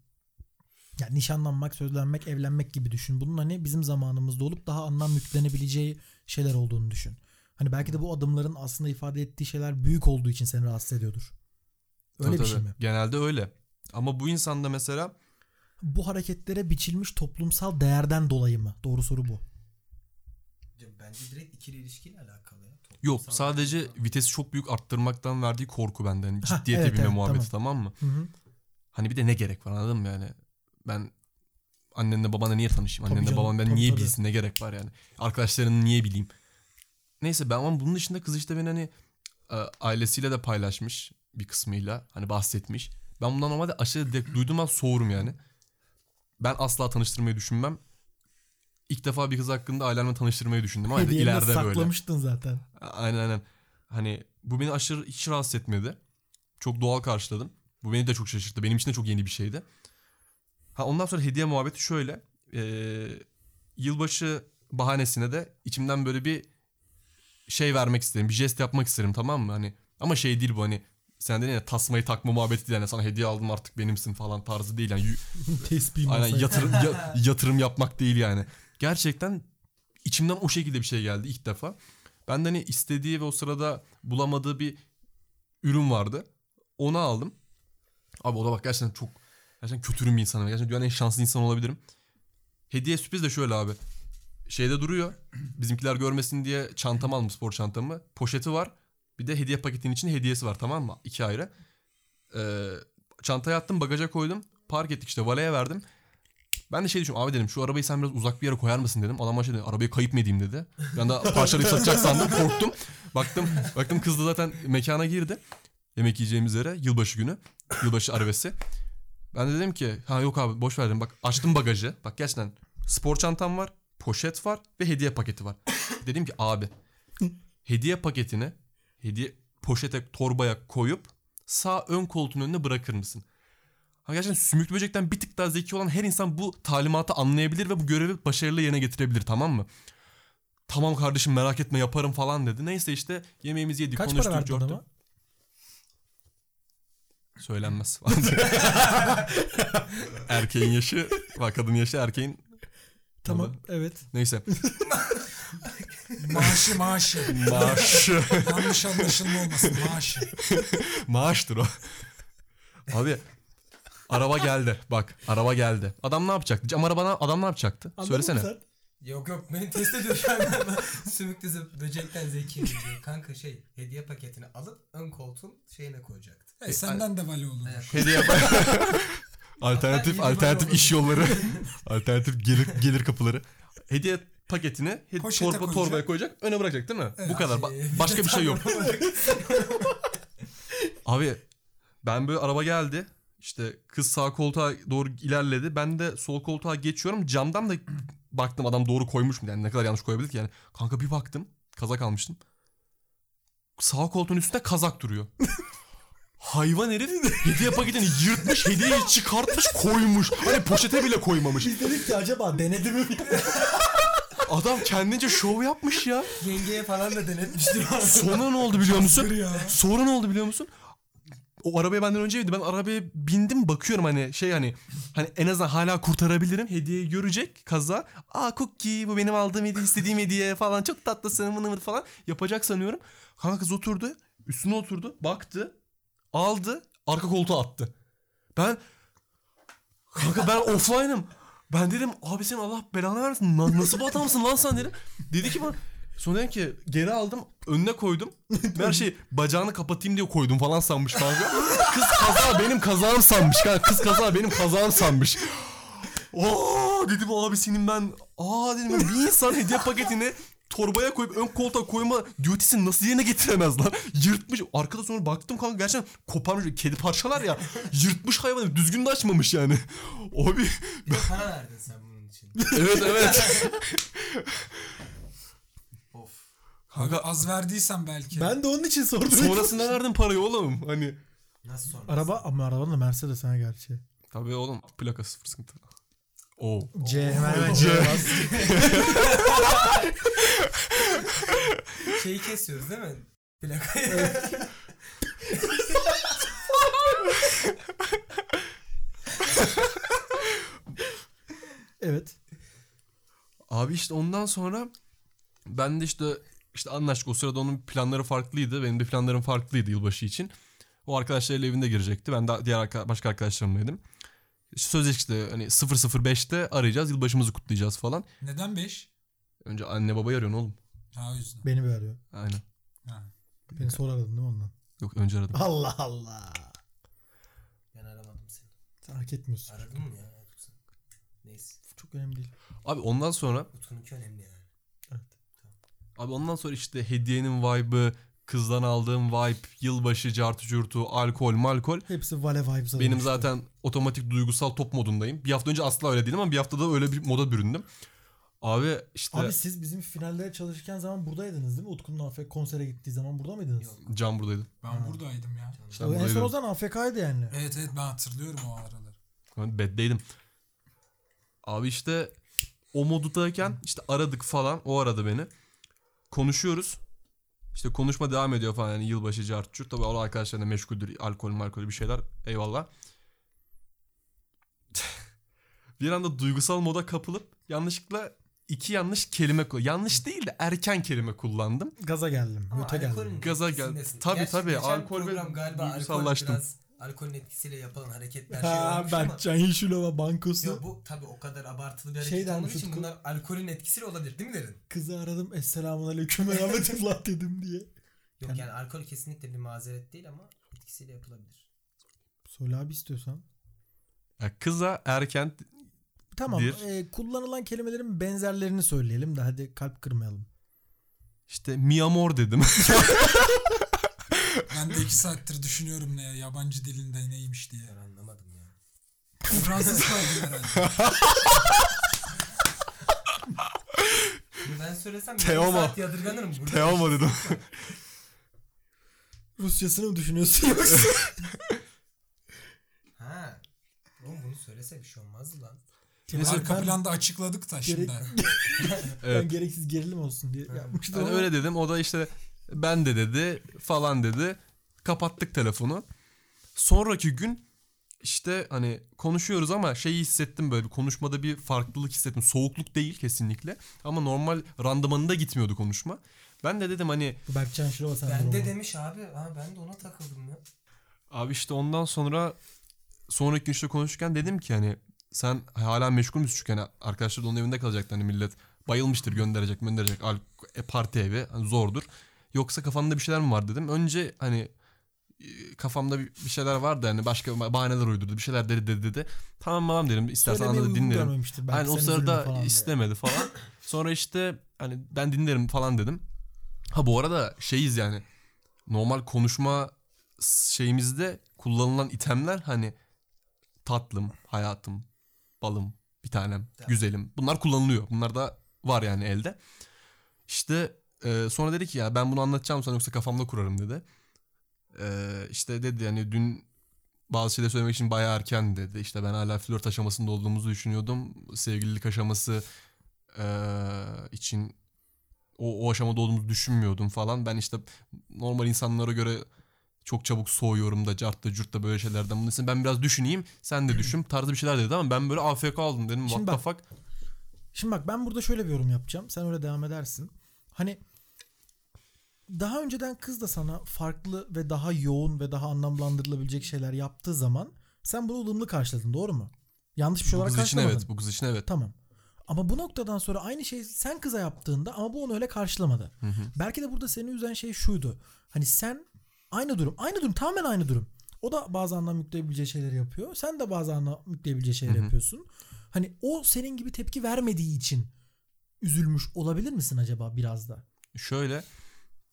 ya nişanlanmak, sözlenmek, evlenmek gibi düşün. Bunun hani bizim zamanımızda olup daha anlam yüklenebileceği şeyler olduğunu düşün. Hani belki de bu adımların aslında ifade ettiği şeyler büyük olduğu için seni rahatsız ediyordur. Öyle Tabii, bir şey tabii. mi? Genelde öyle. Ama bu insanda mesela Bu hareketlere biçilmiş toplumsal değerden dolayı mı? Doğru soru bu. Bence direkt ikili ilişkiyle alakalı ya. yok Toplumsal sadece alakalı. vitesi çok büyük arttırmaktan verdiği korku benden. Yani ciddiyete evet, binme evet, muhabbeti tamam mı? Hı hı. Hani bir de ne gerek var anladın mı yani? Ben annenle babanla niye tanışayım? Tabii Annenle canım, babam ben tabii, niye tabii. bilsin ne gerek var yani? Arkadaşlarını niye bileyim? Neyse ben ama bunun dışında kız işte beni hani e, ailesiyle de paylaşmış bir kısmıyla hani bahsetmiş. Ben bundan normalde aşırı direkt duyduğum an soğurum yani. Ben asla tanıştırmayı düşünmem. İlk defa bir kız hakkında ailemle tanıştırmayı düşündüm ama Hediyeni de ileride böyle. saklamıştın zaten. Aynen aynen. Hani bu beni aşırı hiç rahatsız etmedi. Çok doğal karşıladım. Bu beni de çok şaşırttı. Benim için de çok yeni bir şeydi. Ha ondan sonra hediye muhabbeti şöyle. Ee, yılbaşı bahanesine de içimden böyle bir şey vermek isterim. Bir jest yapmak isterim tamam mı? Hani ama şey değil bu hani sen dedin ya tasmayı takma muhabbeti değil. Yani sana hediye aldım artık benimsin falan tarzı değil. Yani Tespih Aynen yatırım ya- yatırım yapmak değil yani. Gerçekten içimden o şekilde bir şey geldi ilk defa. Ben de hani istediği ve o sırada bulamadığı bir ürün vardı. Onu aldım. Abi o da bak gerçekten çok gerçekten kötürüm bir insanım. Gerçekten dünyanın en şanslı insan olabilirim. Hediye sürpriz de şöyle abi. Şeyde duruyor. Bizimkiler görmesin diye çantamı aldım spor çantamı. Poşeti var. Bir de hediye paketinin içinde hediyesi var tamam mı? İki ayrı. Ee, çantaya attım bagaja koydum. Park ettik işte valeye verdim. Ben de şey düşünüyorum abi dedim şu arabayı sen biraz uzak bir yere koyar mısın dedim. Adam şey dedi arabayı kayıp mı edeyim dedi. Ben de parçalayıp satacak sandım korktum. Baktım baktım kız da zaten mekana girdi. Yemek yiyeceğimiz yere yılbaşı günü. Yılbaşı arabesi. Ben de dedim ki ha yok abi boş ver dedim. Bak açtım bagajı. Bak gerçekten spor çantam var, poşet var ve hediye paketi var. dedim ki abi hediye paketini hediye poşete torbaya koyup sağ ön koltuğun önüne bırakır mısın? Ha gerçekten sümüklü böcekten bir tık daha zeki olan her insan bu talimatı anlayabilir ve bu görevi başarılı yerine getirebilir tamam mı? Tamam kardeşim merak etme yaparım falan dedi. Neyse işte yemeğimizi yedik Kaç konuştuk. para verdin adama? Söylenmez. erkeğin yaşı, bak kadın yaşı erkeğin Tamam Tabii. evet. neyse. Maaşı maaşı. Maaş. Yanlış anlaşılma olmasın maaşı. Maaştır o. Abi araba geldi. Bak araba geldi. Adam ne yapacaktı? Cam arabana adam ne yapacaktı? Anladın Söylesene. mı sen? Yok yok beni test ediyor şu an. Ben Sümüklü zı- böcekten diyor. Kanka şey hediye paketini alıp ön koltuğun şeyine koyacaktı. E, senden de vali olur. Evet. Hediye alternatif alternatif iş yolları. alternatif gelir gelir kapıları. Hediye paketini Poşete torba, koyacak. torbaya koyacak, öne bırakacak değil mi? Evet. Bu kadar. Ba- Şey, başka bir şey yok. Abi ben böyle araba geldi. İşte kız sağ koltuğa doğru ilerledi. Ben de sol koltuğa geçiyorum. Camdan da baktım adam doğru koymuş mu? Yani ne kadar yanlış koyabilir ki yani. Kanka bir baktım. Kazak almıştım. Sağ koltuğun üstünde kazak duruyor. Hayvan herif hediye paketini yırtmış, hediyeyi çıkartmış, koymuş. Hani poşete bile koymamış. Biz dedik ki acaba denedi mi? Adam kendince şov yapmış ya. Yengeye falan da denetmiştir. Sonra ne oldu biliyor musun? Sonra ne oldu biliyor musun? O arabaya benden önceydi. Ben arabaya bindim bakıyorum hani şey hani hani en azından hala kurtarabilirim. Hediyeyi görecek kaza. Aa cookie bu benim aldığım hediye istediğim hediye falan çok tatlısın mını mını falan yapacak sanıyorum. Kanka kız oturdu. Üstüne oturdu. Baktı. Aldı. Arka koltuğa attı. Ben kanka ben offline'ım. Ben dedim abi sen Allah belanı versin. Na- Nasıl bu adamsın lan sen dedim. Dedi ki bana Sonra dedim ki geri aldım önüne koydum. Ben şey bacağını kapatayım diye koydum falan sanmış kanka. Kız kaza benim kazağım sanmış. Kız kaza benim kazağım sanmış. Oo dedim abi senin ben aa dedim bir insan hediye paketini torbaya koyup ön koltuğa koyma duty'sini nasıl yerine getiremez lan? Yırtmış. Arkada sonra baktım kanka gerçekten koparmış. Kedi parçalar ya. Yırtmış hayvanı. Düzgün de açmamış yani. Abi Bir de para verdin sen bunun için. evet evet. Of. Kanka az verdiysen belki. ben de onun için sordum. Sonrasında verdim parayı oğlum. Hani. Nasıl sonra? Araba ama arabanın da Mercedes ha gerçi. Tabii oğlum plaka sıfır sıkıntı. Oo. C hemen hemen C bas. Şeyi kesiyoruz değil mi? Plakayı. Evet. Abi işte ondan sonra ben de işte işte anlaştık o sırada onun planları farklıydı. Benim de planlarım farklıydı yılbaşı için. O arkadaşlarıyla evinde girecekti. Ben de diğer başka arkadaşlarımlaydım. İşte sözleşti hani 005'te arayacağız yılbaşımızı kutlayacağız falan. Neden 5? Önce anne babayı arıyorsun oğlum. Ha o yüzden. Beni bir arıyor. Aynen. Ha. Beni sonra aradın değil mi ondan? Yok önce aradım. Allah Allah. ben aramadım seni. Sen hak etmiyorsun. Aradın mı ya? Neyse. Çok önemli değil. Abi ondan sonra Utku'nunki önemli yani. abi ondan sonra işte hediyenin vibe'ı, kızdan aldığım vibe, yılbaşı, cartı curtu, alkol, malkol. Hepsi Vale Vibes'a Benim zaten otomatik duygusal top modundayım. Bir hafta önce asla öyle değilim ama bir haftada öyle bir moda büründüm. Abi işte Abi siz bizim finallere çalışırken zaman buradaydınız değil mi? Utku'nun AFK konsere gittiği zaman burada mıydınız? Yok. Can buradaydı. Ben buradaydım ya. İşte en son o zaman AFK'ydı yani. Evet evet ben hatırlıyorum o araları. Ben beddeydim. Abi işte o moddayken işte aradık falan. O aradı beni. Konuşuyoruz. İşte konuşma devam ediyor falan yani yılbaşı cart curt. Tabii o arkadaşlar da meşguldür. Alkol malkol bir şeyler. Eyvallah. bir anda duygusal moda kapılıp yanlışlıkla iki yanlış kelime kullandım. Yanlış değil de erken kelime kullandım. Gaza geldim. Ama alkolün geldim. Gaza gel- etkisindesin. Tabii, tabii, alkol ve duygusallaştım. biraz alkolün etkisiyle yapılan hareketler şey Ha olmuş ama. Berkcan Yeşilova bankosu. Yok bu tabii o kadar abartılı bir hareket Şey olmadığı için bunlar alkolün etkisiyle olabilir değil mi derin? Kızı aradım. Esselamun aleyküm ve rahmetullah dedim diye. Yok Yani- yani alkol kesinlikle bir mazeret değil ama etkisiyle yapılabilir. Söyle abi istiyorsan. Ya kıza erken Tamam. dir. e, kullanılan kelimelerin benzerlerini söyleyelim de hadi kalp kırmayalım. İşte mi amor dedim. Ben de iki saattir düşünüyorum ne ya, yabancı dilinde neymiş diye. Ben anlamadım ya. Fransız kaldım herhalde. Bunu ben söylesem Teomo. yarım saat yadırganırım. Burada Teomo dedim. Rusyasını mı düşünüyorsun yoksa? Ha. Oğlum bunu söylese bir şey olmazdı lan. Neyse arka Ben- planda açıkladık da şimdi. Ben Evet. gereksiz gerilim olsun diye yapmıştım Yani öyle dedim. O da işte ben de dedi falan dedi. Kapattık telefonu. Sonraki gün işte hani konuşuyoruz ama şeyi hissettim böyle bir konuşmada bir farklılık hissettim. Soğukluk değil kesinlikle. Ama normal randımanında gitmiyordu konuşma. Ben de dedim hani bu Berkcan Şirova Ben sendromu. de demiş abi. Ha ben de ona takıldım ya. Abi işte ondan sonra sonraki gün işte konuşurken dedim ki hani sen hala meşgul müsün çünkü hani arkadaşlar da onun evinde kalacaktı hani millet bayılmıştır gönderecek gönderecek al e, parti evi hani zordur. Yoksa kafanda bir şeyler mi var dedim. Önce hani e, kafamda bir şeyler vardı hani başka bahaneler uydurdu bir şeyler dedi dedi dedi. Tamam tamam dedim istersen anladı dinlerim. Aynen o sırada falan diye. istemedi falan. Sonra işte hani ben dinlerim falan dedim. Ha bu arada şeyiz yani normal konuşma şeyimizde kullanılan itemler hani tatlım, hayatım, balım, bir tanem, güzelim. Bunlar kullanılıyor. Bunlar da var yani elde. İşte e, sonra dedi ki ya ben bunu anlatacağım sana yoksa kafamda kurarım dedi. E, işte dedi yani dün bazı şeyler söylemek için bayağı erken dedi. İşte ben hala flört aşamasında olduğumuzu düşünüyordum. Sevgililik aşaması e, için o, o aşamada olduğumuzu düşünmüyordum falan. Ben işte normal insanlara göre çok çabuk soğuyorum da cart da cürt da böyle şeylerden. Bunun için ben biraz düşüneyim sen de düşün tarzı bir şeyler dedi ama ben böyle AFK aldım dedim Şimdi what the bak- fuck. Şimdi bak ben burada şöyle bir yorum yapacağım. Sen öyle devam edersin. Hani daha önceden kız da sana farklı ve daha yoğun ve daha anlamlandırılabilecek şeyler yaptığı zaman sen bunu ılımlı karşıladın doğru mu? Yanlış bir şey Bu olarak kız için karşılamadın. evet bu kız için evet. Tamam. Ama bu noktadan sonra aynı şey sen kıza yaptığında ama bu onu öyle karşılamadı. Hı hı. Belki de burada seni üzen şey şuydu. Hani sen aynı durum, aynı durum, tamamen aynı durum. O da bazı anlam yükleyebileceği şeyleri yapıyor. Sen de bazı anlam yükleyebileceği şeyler Hı hı. yapıyorsun. Hani o senin gibi tepki vermediği için üzülmüş olabilir misin acaba biraz da? Şöyle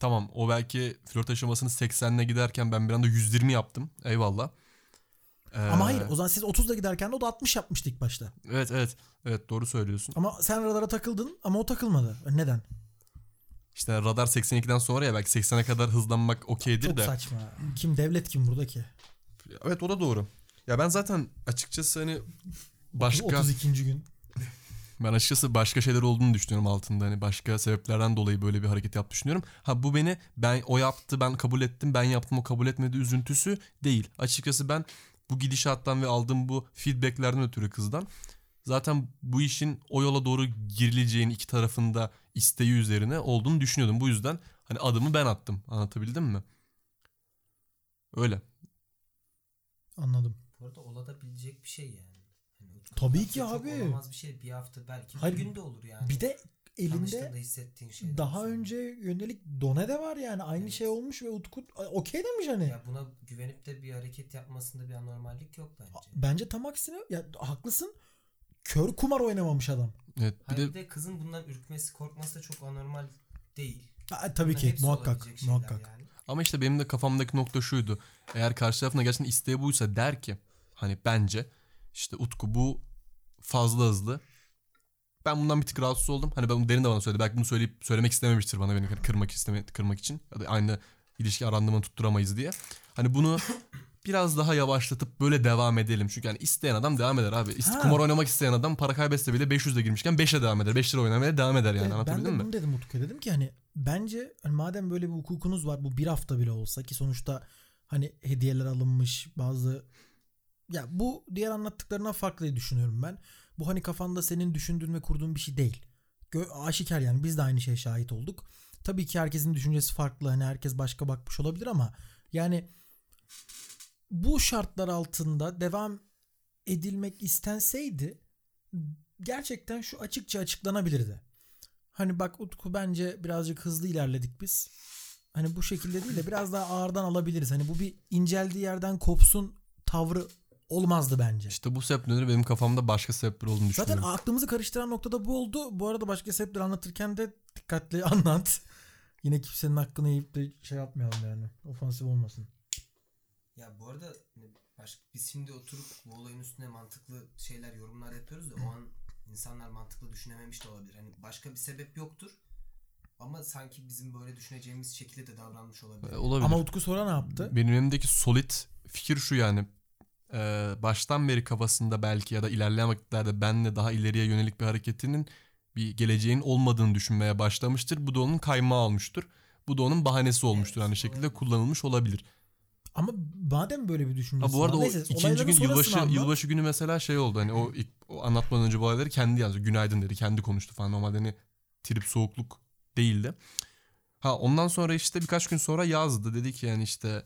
tamam o belki flört aşamasını 80'le giderken ben bir anda 120 yaptım. Eyvallah. Ee, Ama hayır o zaman siz 30'da giderken de o da 60 yapmıştı ilk başta. Evet evet. Evet doğru söylüyorsun. Ama sen radara takıldın ama o takılmadı. Neden? İşte radar 82'den sonra ya belki 80'e kadar hızlanmak okeydir Çok de. saçma. Kim devlet kim burada ki? Evet o da doğru. Ya ben zaten açıkçası hani başka 32. gün. Ben açıkçası başka şeyler olduğunu düşünüyorum altında. Hani başka sebeplerden dolayı böyle bir hareket yaptı düşünüyorum. Ha bu beni ben o yaptı ben kabul ettim ben yaptım o kabul etmedi üzüntüsü değil. Açıkçası ben bu gidişattan ve aldığım bu feedbacklerden ötürü kızdan zaten bu işin o yola doğru girileceğini iki tarafında isteği üzerine olduğunu düşünüyordum. Bu yüzden hani adımı ben attım. Anlatabildim mi? Öyle. Anladım. Bu arada oladabilecek bir şey yani. Tabii ki abi. Olamaz bir şey. Bir hafta belki Hayır, bir günde olur yani. Bir de elinde hissettiğin şey. daha önce yönelik done de var yani. Aynı Evet. şey olmuş ve Utku okey demiş hani. Ya buna güvenip de bir hareket yapmasında bir anormallik yok bence. Bence tam aksine ya haklısın. Kör kumar oynamamış adam. Evet bir Hayır de de kızın bundan ürkmesi, korkması da çok anormal değil. Ha, tabii Bunların ki muhakkak muhakkak. Yani. Ama işte benim de kafamdaki nokta şuydu. Eğer karşı tarafın da gerçekten isteği buysa der ki hani bence işte Utku bu fazla hızlı. Ben bundan bir tık rahatsız oldum. Hani ben derin de bana söyledi. Belki bunu söyleyip söylemek istememiştir bana beni kırmak isteme kırmak için ya da aynı ilişki arandığımı tutturamayız diye. Hani bunu biraz daha yavaşlatıp böyle devam edelim. Çünkü hani isteyen adam devam eder abi. Ha. kumar oynamak isteyen adam para kaybetse bile 500'de girmişken 5'e devam eder. 5 lira oynamaya devam eder yani. Evet, ben Anlatabildim de mi? bunu dedim Utku'ya dedim ki hani bence hani madem böyle bir hukukunuz var bu bir hafta bile olsa ki sonuçta hani hediyeler alınmış bazı ya bu diğer anlattıklarına farklı diye düşünüyorum ben. Bu hani kafanda senin düşündüğün ve kurduğun bir şey değil. Gö- aşikar yani biz de aynı şeye şahit olduk. Tabii ki herkesin düşüncesi farklı hani herkes başka bakmış olabilir ama yani bu şartlar altında devam edilmek istenseydi gerçekten şu açıkça açıklanabilirdi. Hani bak Utku bence birazcık hızlı ilerledik biz. Hani bu şekilde değil de biraz daha ağırdan alabiliriz. Hani bu bir inceldiği yerden kopsun tavrı olmazdı bence. İşte bu sebepleri benim kafamda başka sebepler olduğunu Zaten düşünüyorum. aklımızı karıştıran noktada bu oldu. Bu arada başka sebepleri anlatırken de dikkatli anlat. Yine kimsenin hakkını yiyip de şey yapmayalım yani. Ofansif olmasın. Ya bu arada hani baş, biz şimdi oturup bu olayın üstüne mantıklı şeyler yorumlar yapıyoruz da o an insanlar mantıklı düşünememiş de olabilir. Hani başka bir sebep yoktur. Ama sanki bizim böyle düşüneceğimiz şekilde de davranmış olabilir. Ee, Olabilir. Ama Utku sonra ne yaptı? Benim elimdeki solid fikir şu yani. Ee, baştan beri kafasında belki ya da ilerleyen vakitlerde benle daha ileriye yönelik bir hareketinin bir geleceğin olmadığını düşünmeye başlamıştır. Bu da onun kaymağı olmuştur. Bu da onun bahanesi olmuştur. Aynı şekilde olabilir. kullanılmış olabilir. Ama madem böyle bir düşüncesi Ha bu arada var. Neyse, ikinci gün yılbaşı anlat. yılbaşı günü mesela şey oldu hani o, ilk, o anlatmadan önce bu olayları kendi yazdı. Günaydın dedi. Kendi konuştu falan. Normalde hani trip soğukluk değildi. Ha ondan sonra işte birkaç gün sonra yazdı. Dedi ki yani işte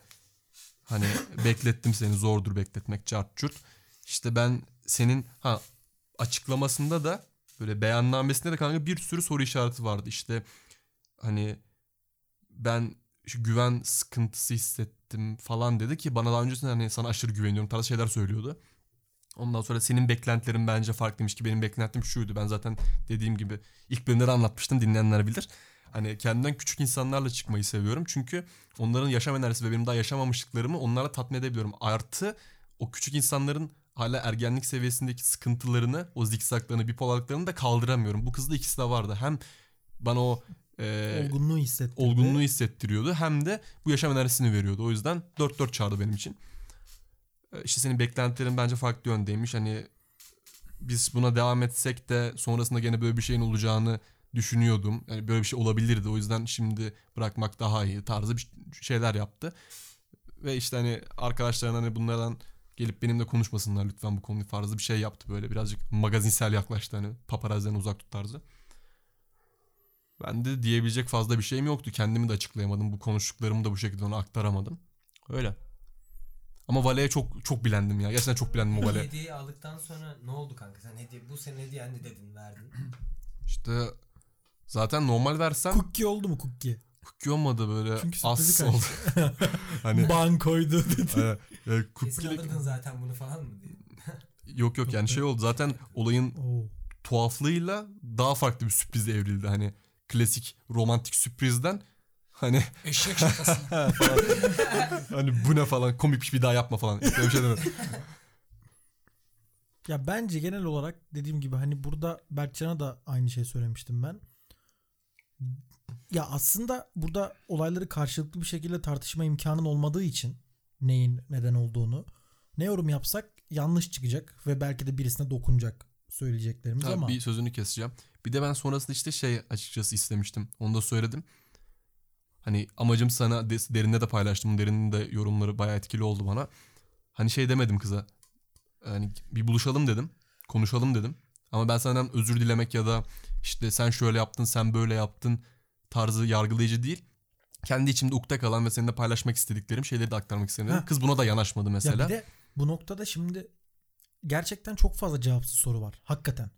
hani beklettim seni zordur bekletmek çart çurt. İşte ben senin ha açıklamasında da böyle beyannamesinde de kanka bir sürü soru işareti vardı. İşte hani ben şu güven sıkıntısı hissettim falan dedi ki bana daha öncesinde hani sana aşırı güveniyorum tarzı şeyler söylüyordu. Ondan sonra senin beklentilerin bence farklıymış ki benim beklentim şuydu. Ben zaten dediğim gibi ilk bölümleri anlatmıştım dinleyenler bilir. Hani kendimden küçük insanlarla çıkmayı seviyorum. Çünkü onların yaşam enerjisi ve benim daha yaşamamışlıklarımı onlarla tatmin edebiliyorum. Artı o küçük insanların hala ergenlik seviyesindeki sıkıntılarını, o zikzaklarını, bipolarlıklarını da kaldıramıyorum. Bu kızda ikisi de vardı. Hem bana o e, olgunluğu hissettirdi. olgunluğu hissettiriyordu hem de bu yaşam enerjisini veriyordu. O yüzden 4-4 çağırdı benim için. Ee, İşte senin beklentilerin bence farklı yöndeymiş. Hani biz buna devam etsek de sonrasında gene böyle bir şeyin olacağını düşünüyordum. Yani böyle bir şey olabilirdi. O yüzden şimdi bırakmak daha iyi tarzı bir şeyler yaptı. Ve işte hani arkadaşlarına hani bunlardan gelip benimle konuşmasınlar lütfen bu konuyu tarzı bir şey yaptı böyle. Birazcık magazinsel yaklaştı hani paparaziden uzak tut tarzı. Ben de diyebilecek fazla bir şeyim yoktu. Kendimi de açıklayamadım. Bu konuştuklarımı da bu şekilde ona aktaramadım. Öyle. Ama Vale'ye çok çok bilendim ya. Gerçekten çok bilendim o Vale. Hediyeyi aldıktan sonra ne oldu kanka? Sen hediye bu senin hediyen ne dedin verdin. İşte zaten normal versem Cookie oldu mu cookie? cookie olmadı böyle Çünkü sürprizi oldu. hani Bankoydu dedi. e, e, Kesin alırdın zaten bunu falan mı diye. yok yok yani şey oldu. Zaten olayın Oo. tuhaflığıyla daha farklı bir sürprize evrildi. Hani klasik romantik sürprizden hani Eşek şakası. falan. hani bu ne falan komik bir şey daha yapma falan. İşte öyle bir şey demedim. Ya bence genel olarak dediğim gibi hani burada Berkcan'a da aynı şey söylemiştim ben. Ya aslında burada olayları karşılıklı bir şekilde tartışma imkanın olmadığı için neyin neden olduğunu ne yorum yapsak yanlış çıkacak ve belki de birisine dokunacak söyleyeceklerimiz Abi ama Bir sözünü keseceğim. Bir de ben sonrasında işte şey açıkçası istemiştim. Onu da söyledim. Hani amacım sana de- derinde de paylaştım. Derinin de yorumları bayağı etkili oldu bana. Hani şey demedim kıza. Hani bir buluşalım dedim. Konuşalım dedim. Ama ben senden özür dilemek ya da işte sen şöyle yaptın sen böyle yaptın tarzı yargılayıcı değil. Kendi içimde ukde kalan ve seninle paylaşmak istediklerim şeyleri de aktarmak istedim. Kız buna da yanaşmadı ya mesela. bir de bu noktada şimdi gerçekten çok fazla cevapsız soru var. Hakikaten.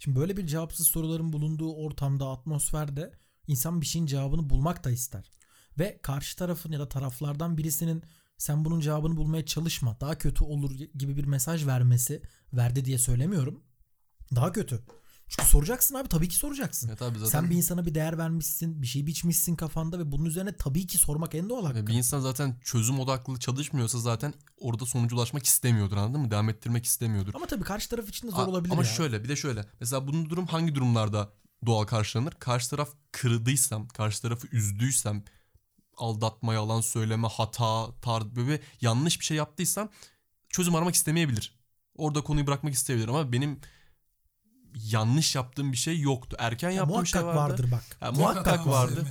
Şimdi böyle bir cevapsız soruların bulunduğu ortamda, atmosferde insan bir şeyin cevabını bulmak da ister. Ve karşı tarafın ya da taraflardan birisinin sen bunun cevabını bulmaya çalışma, daha kötü olur gibi bir mesaj vermesi, verdi diye söylemiyorum. Daha kötü. Çünkü soracaksın abi tabii ki soracaksın. Evet abi zaten Sen bir insana bir değer vermişsin, bir şey biçmişsin kafanda ve bunun üzerine tabii ki sormak en doğal hakkı. Bir insan zaten çözüm odaklı çalışmıyorsa zaten orada sonuca ulaşmak istemiyordur anladın mı? Devam ettirmek istemiyordur. Ama tabii karşı taraf için de zor A- olabilir Ama ya. şöyle bir de şöyle. Mesela bunun durum hangi durumlarda doğal karşılanır? Karşı taraf kırdıysam, karşı tarafı üzdüysem, aldatma, yalan söyleme, hata, tar böyle yanlış bir şey yaptıysam çözüm aramak istemeyebilir. Orada konuyu bırakmak isteyebilir ama benim yanlış yaptığım bir şey yoktu. Erken Ya yaptığım muhakkak şey vardı. vardır bak. Ha, muhakkak vardı.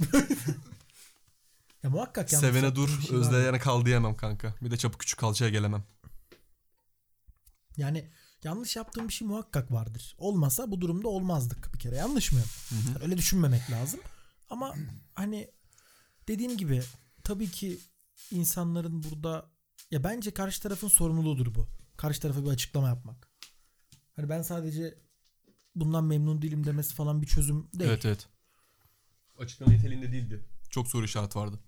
Ya muhakkak yanlış Sevene dur, şey özleyene kal diyemem kanka. Bir de çapı küçük kalçaya gelemem. Yani yanlış yaptığım bir şey muhakkak vardır. Olmasa bu durumda olmazdık bir kere. Yanlış mı? Yani öyle düşünmemek lazım. Ama hani dediğim gibi tabii ki insanların burada ya bence karşı tarafın sorumluluğudur bu. Karşı tarafa bir açıklama yapmak. Hani ben sadece bundan memnun değilim demesi falan bir çözüm değil. Evet evet. Açıklama niteliğinde değildi. Çok soru işareti vardı.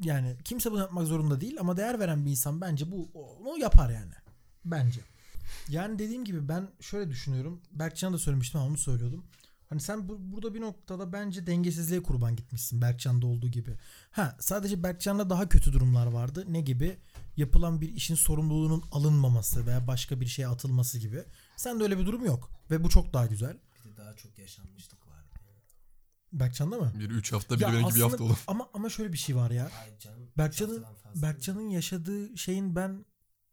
Yani kimse bunu yapmak zorunda değil ama değer veren bir insan bence bu onu yapar yani. Bence. Yani dediğim gibi ben şöyle düşünüyorum. Berkcan'a da söylemiştim ama onu söylüyordum. Hani sen bu, burada bir noktada bence dengesizliğe kurban gitmişsin Berkcan'da olduğu gibi. Ha sadece Berkcan'da daha kötü durumlar vardı. Ne gibi? Yapılan bir işin sorumluluğunun alınmaması veya başka bir şeye atılması gibi. Sende öyle bir durum yok. Ve bu çok daha güzel. Bir de daha çok yaşanmışlık var. Berkcan'da mı? Bir 3 hafta bir Ya benimki bir hafta oğlum. Ama ama şöyle bir şey var ya. Berkcan'ın. Berkcan'ın yaşadığı şeyin ben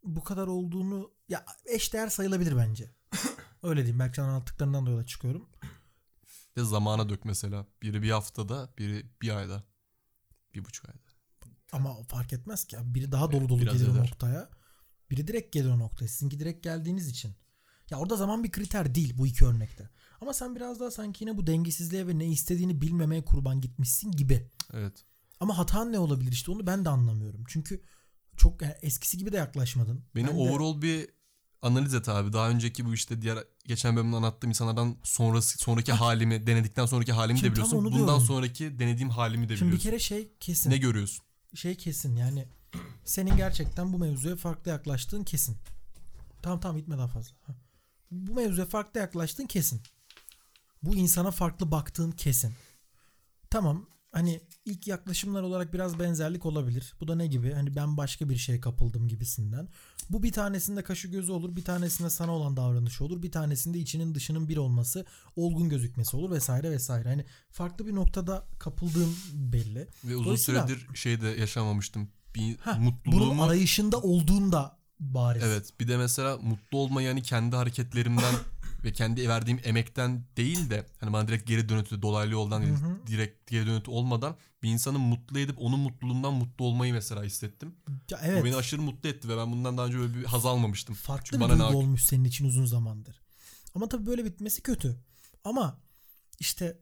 bu kadar olduğunu ya eşdeğer sayılabilir bence. Öyle diyeyim. Berkcan'ın anlattıklarından da yola çıkıyorum. Ve zamana dök mesela. Biri bir haftada, biri bir ayda. Bir buçuk ayda. Ama o fark etmez ki. Biri daha dolu dolu Biraz gelir o eder. noktaya. Biri direkt gelir o noktaya. Sizinki direkt geldiğiniz için. Ya orada zaman bir kriter değil bu iki örnekte. Ama sen biraz daha sanki yine bu dengesizliğe ve ne istediğini bilmemeye kurban gitmişsin gibi. Evet. Ama hatan ne olabilir işte onu ben de anlamıyorum. Çünkü çok yani eskisi gibi de yaklaşmadın. Beni Ben de- overall bir analiz et abi. Daha önceki bu işte diğer geçen bölümde anlattığım insanlardan sonrası sonraki halimi, denedikten sonraki halimi Şimdi de biliyorsun. Bundan diyorum. sonraki denediğim halimi de Şimdi bir biliyorsun. kere şey kesin. Ne görüyorsun? Şey kesin yani senin gerçekten bu mevzuya farklı yaklaştığın kesin. Tamam tamam gitme daha fazla. Bu mevzuya farklı yaklaştığın kesin. Bu insana farklı baktığın kesin. Tamam hani ilk yaklaşımlar olarak biraz benzerlik olabilir. Bu da ne gibi? Hani ben başka bir şeye kapıldım gibisinden. Bu bir tanesinde kaşı gözü olur, bir tanesinde sana olan davranışı olur, bir tanesinde içinin dışının bir olması, olgun gözükmesi olur vesaire vesaire. Hani farklı bir noktada kapıldığın belli. Ve uzun süredir şeyde yaşamamıştım. Bir Heh, Bunun mutluluğumu arayışında olduğun da bariz. Evet bir de mesela mutlu olma yani kendi hareketlerimden ve kendi verdiğim emekten değil de hani bana direkt geri dönütü dolaylı yoldan değil, Hı hı. direkt geri dönütü olmadan bir insanı mutlu edip onun mutluluğundan mutlu olmayı mesela hissettim. Ya Bu evet. beni aşırı mutlu etti ve ben bundan daha önce böyle bir haz almamıştım. farklı Çünkü bir bana duygu olmuş senin için uzun zamandır. Ama tabii böyle bitmesi kötü. Ama işte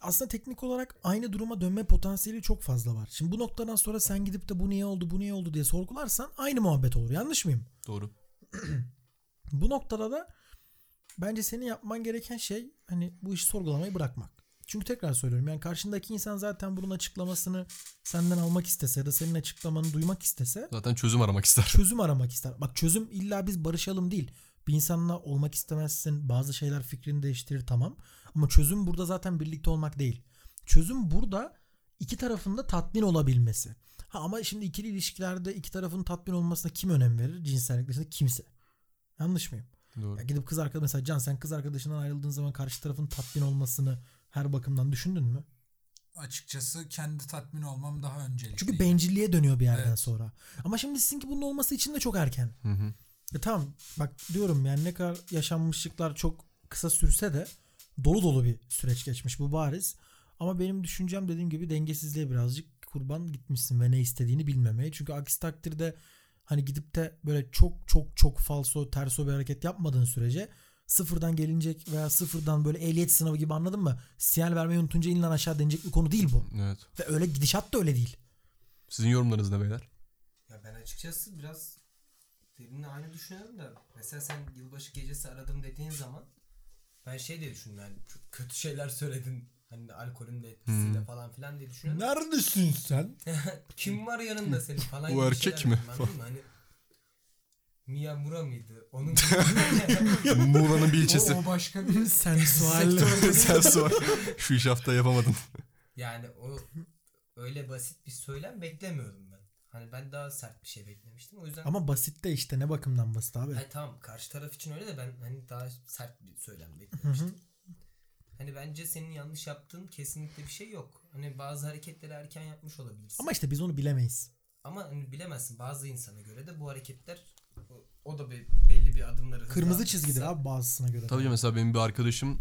aslında teknik olarak aynı duruma dönme potansiyeli çok fazla var. Şimdi bu noktadan sonra sen gidip de bu niye oldu bu niye oldu diye sorgularsan aynı muhabbet olur. Yanlış mıyım? Doğru. Bu noktada da bence senin yapman gereken şey hani bu işi sorgulamayı bırakmak. Çünkü tekrar söylüyorum yani karşındaki insan zaten bunun açıklamasını senden almak istese ya da senin açıklamanı duymak istese Zaten çözüm aramak ister. çözüm aramak ister. Bak çözüm illa biz barışalım değil. Bir insanla olmak istemezsin. Bazı şeyler fikrini değiştirir tamam. Ama çözüm burada zaten birlikte olmak değil. Çözüm burada iki tarafın da tatmin olabilmesi. Ha ama şimdi ikili ilişkilerde iki tarafın tatmin olmasına kim önem verir? Cinsellik dışında kimse. Yanlış mıyım? Doğru. Ya gidip kız arkadaş mesela Can sen kız arkadaşından ayrıldığın zaman karşı tarafın tatmin olmasını her bakımdan düşündün mü? Açıkçası kendi tatmin olmam daha öncelikli. Çünkü bencilliğe dönüyor bir yerden Evet. sonra. Ama şimdi sizinki bunun olması için de çok erken. Hı hı. E tamam bak diyorum yani ne kadar yaşanmışlıklar çok kısa sürse de dolu dolu bir süreç geçmiş bu bariz. Ama benim düşüncem dediğim gibi dengesizliğe birazcık kurban gitmişsin ve ne istediğini bilmemeye. Çünkü aksi takdirde hani gidip de böyle çok çok çok falso terso bir hareket yapmadığın sürece sıfırdan gelinecek veya sıfırdan böyle ehliyet sınavı gibi anladın mı? Sinyal vermeyi unutunca inilen aşağı denecek bir konu değil bu. Evet. Ve öyle gidişat da öyle değil. Sizin yorumlarınız ne beyler? Ya ben açıkçası biraz derinle aynı düşünüyorum da mesela sen yılbaşı gecesi aradım dediğin zaman ben şey diye düşündüm yani çok kötü şeyler söyledin hani alkolün de etkisiyle Hmm. falan filan diye düşünüyorum. Neredesin sen? Kim var yanında senin falan Bu gibi erkek şeyler mi? dedim? Hani Miyamura mıydı? Onun Muğla'nın bir ilçesi. O, o başka bir Sensual. Sen sor. Şu iş hafta yapamadın. yani o öyle basit bir söylem beklemiyordum. Hani ben daha sert bir şey beklemiştim. O yüzden Ama basit de işte ne bakımdan basit abi. Hayır, tamam karşı taraf için öyle de ben hani daha sert bir söylem Hı hı. beklemiştim. Hani bence senin yanlış yaptığın kesinlikle bir şey yok. Hani bazı hareketleri erken yapmış olabilirsin. Ama işte biz onu bilemeyiz. Ama hani bilemezsin bazı insana göre de bu hareketler o, o da bir belli bir adımları Kırmızı çizgidir abi bazısına göre. Tabii ki mesela benim bir arkadaşım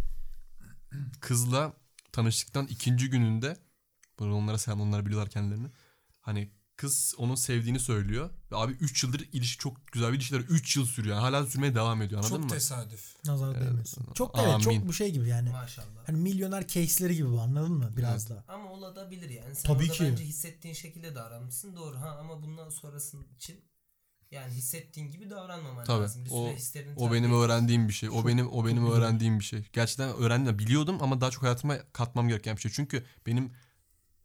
kızla tanıştıktan ikinci gününde bunu onlara selam onlar biliyorlar kendilerini. Hani kız onun sevdiğini söylüyor. Ve abi 3 yıldır ilişki çok güzel bir ilişkiler 3 yıl sürüyor. Yani hala sürmeye devam ediyor anladın çok mı? tesadüf. Nazar Evet. değmesin. Çok evet çok bu şey gibi yani. Maşallah. Hani milyoner case'leri gibi bu anladın mı? Biraz da. Ama olabilir yani. Sen Tabii ki. bence hissettiğin şekilde davranmışsın. Doğru ha ama bundan sonrası için yani hissettiğin gibi davranmaman Tabii. lazım. Bir süre O- hislerini O benim takip- öğrendiğim bir şey. O Çok- benim o benim çok güzel. öğrendiğim bir şey. Gerçekten öğrendim. Biliyordum ama daha çok hayatıma katmam gereken bir şey. Çünkü benim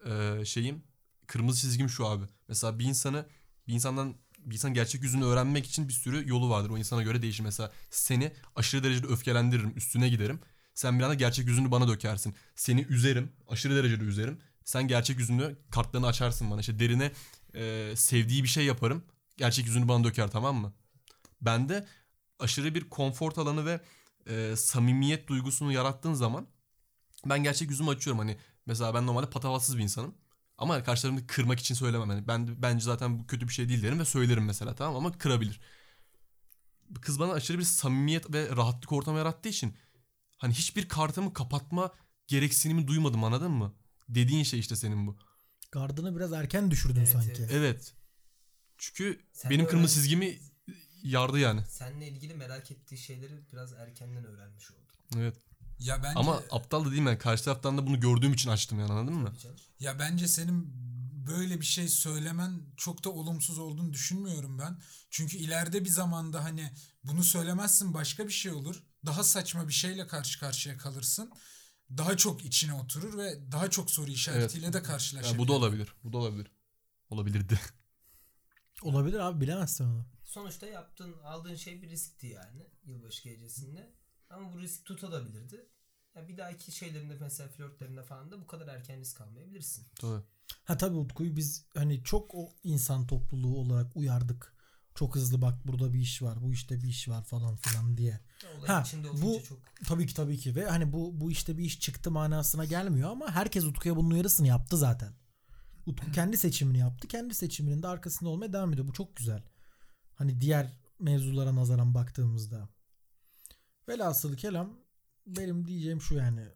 e, şeyim kırmızı çizgim şu abi. Mesela bir insanı bir insandan bir insan gerçek yüzünü öğrenmek için bir sürü yolu vardır. O insana göre değişir. Mesela seni aşırı derecede öfkelendiririm, üstüne giderim. Sen bir anda gerçek yüzünü bana dökersin. Seni üzerim, aşırı derecede üzerim. Sen gerçek yüzünü, kartlarını açarsın bana. İşte derine e, sevdiği bir şey yaparım. Gerçek yüzünü bana döker tamam mı? Bende aşırı bir konfor alanı ve e, samimiyet duygusunu yarattığın zaman ben gerçek yüzümü açıyorum. Hani mesela ben normalde patavatsız bir insanım. Ama karşılarımı kırmak için söylemem. Yani ben bence zaten bu kötü bir şey değil derim ve söylerim mesela tamam ama kırabilir. Kız bana aşırı bir samimiyet ve rahatlık ortamı yarattığı için hani hiçbir kartımı kapatma gereksinimi duymadım anladın mı? Dediğin şey işte senin bu. Gardını biraz erken düşürdün Evet, sanki. evet. Evet. Çünkü Sen benim kırmızı öğren- çizgimi yardı yani. Seninle ilgili merak ettiği şeyleri biraz erkenden öğrenmiş oldu. Evet. Ya bence Ama aptal da değilim yani. Karşı taraftan da bunu gördüğüm için açtım yani anladın mı? Ya bence senin böyle bir şey söylemen çok da olumsuz olduğunu düşünmüyorum ben. Çünkü ileride bir zamanda hani bunu söylemezsin başka bir şey olur. Daha saçma bir şeyle karşı karşıya kalırsın. Daha çok içine oturur ve daha çok soru işaretiyle de Yani karşılaşabilir. bu da olabilir. Bu da olabilir. Olabilirdi. Olabilir abi bilemezsin onu. Sonuçta yaptığın, aldığın şey bir riskti yani yılbaşı gecesinde. Ama bu risk tutabilirdi. Ya bir dahaki şeylerinde mesela flörtlerinde falan da bu kadar erken risk almayabilirsin. Tabii. Ha tabii Utku'yu biz hani çok o insan topluluğu olarak uyardık. Çok hızlı bak burada bir iş var, bu işte bir iş var falan filan diye. Olayın Ha, bu- çok Tabii ki tabii ki ve hani bu bu işte bir iş çıktı manasına gelmiyor ama herkes Utku'ya bunun uyarısını yaptı zaten. Utku kendi seçimini yaptı. Kendi seçiminin de arkasında olmaya devam ediyor. Bu çok güzel. Hani diğer mevzulara nazaran baktığımızda. Velhasılı kelam benim diyeceğim şu yani.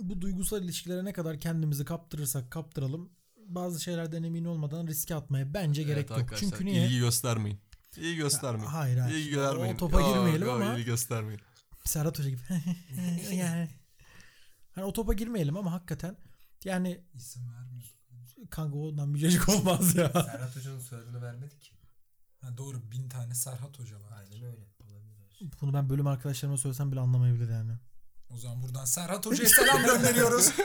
Bu duygusal ilişkilere ne kadar kendimizi kaptırırsak kaptıralım bazı şeylerden emin olmadan riske atmaya bence gerek Evet yok. arkadaşlar, Çünkü niye? İlgi göstermeyin. İyi göstermeyin. hayır, hayır. İyi göstermeyin. O topa Yok, girmeyelim yok, ama- İyi göstermeyin. Serhat Hoca gibi. yani hani o topa girmeyelim ama hakikaten yani İsim vermiyor. kanka ondan cacık olmaz ya. Serhat Hoca'nın soyadını vermedik. Ha, doğru bin tane Serhat Hoca var. Aynen öyle. Bunu ben bölüm arkadaşlarıma söylesem bile anlamayabilir yani. O zaman buradan Serhat Hoca'ya selam gönderiyoruz.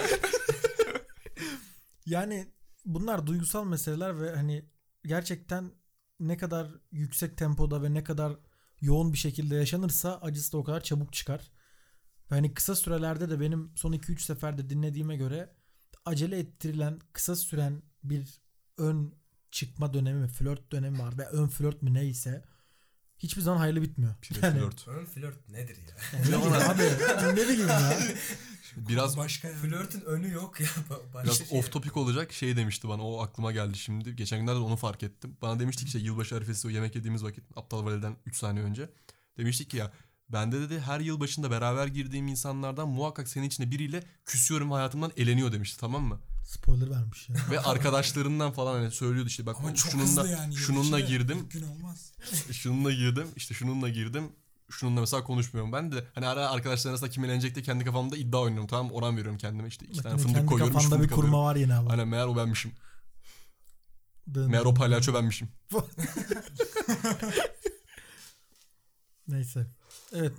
Yani bunlar duygusal meseleler ve hani gerçekten ne kadar yüksek tempoda ve ne kadar yoğun bir şekilde yaşanırsa acısı da o kadar çabuk çıkar. Ve hani kısa sürelerde de benim son 2-3 seferde dinlediğime göre acele ettirilen kısa süren bir ön çıkma dönemi mi flört dönemi var ve ön flört mü neyse hiçbir zaman hayırlı bitmiyor. Pire Yani- flört. Ön flört nedir ya? Yani ne bileyim abi ne bileyim ya. Biraz Başka yani. Flörtün önü yok ya. Ba- Başka Biraz şey off topic olacak şey demişti bana o aklıma geldi şimdi. Geçen günlerde onu fark ettim. Bana demiştik işte yılbaşı arifesi o yemek yediğimiz vakit Aptal Vali'den 3 saniye önce. Demiştik ki ya bende dedi her yılbaşında beraber girdiğim insanlardan muhakkak senin içinde biriyle küsüyorum ve hayatımdan eleniyor demişti tamam mı? Spoiler vermiş ya. Ve arkadaşlarından falan hani söylüyordu işte bak Ama çok şununla, hızlı yani. şununla da girdim gün olmaz. şununla girdim işte şununla girdim şununla mesela konuşmuyorum. Ben de hani ara arkadaşlar arasında kim eğlenecek diye kendi kafamda iddia oynuyorum tamam mı? Oran veriyorum kendime işte iki Bak tane yine fındık kendi koyuyorum üç kafanda bir fındık alıyorum. kurma var yine ama. Hani meğer o benmişim. Dın Meğer dın o dın. palyaço benmişim. Neyse. Evet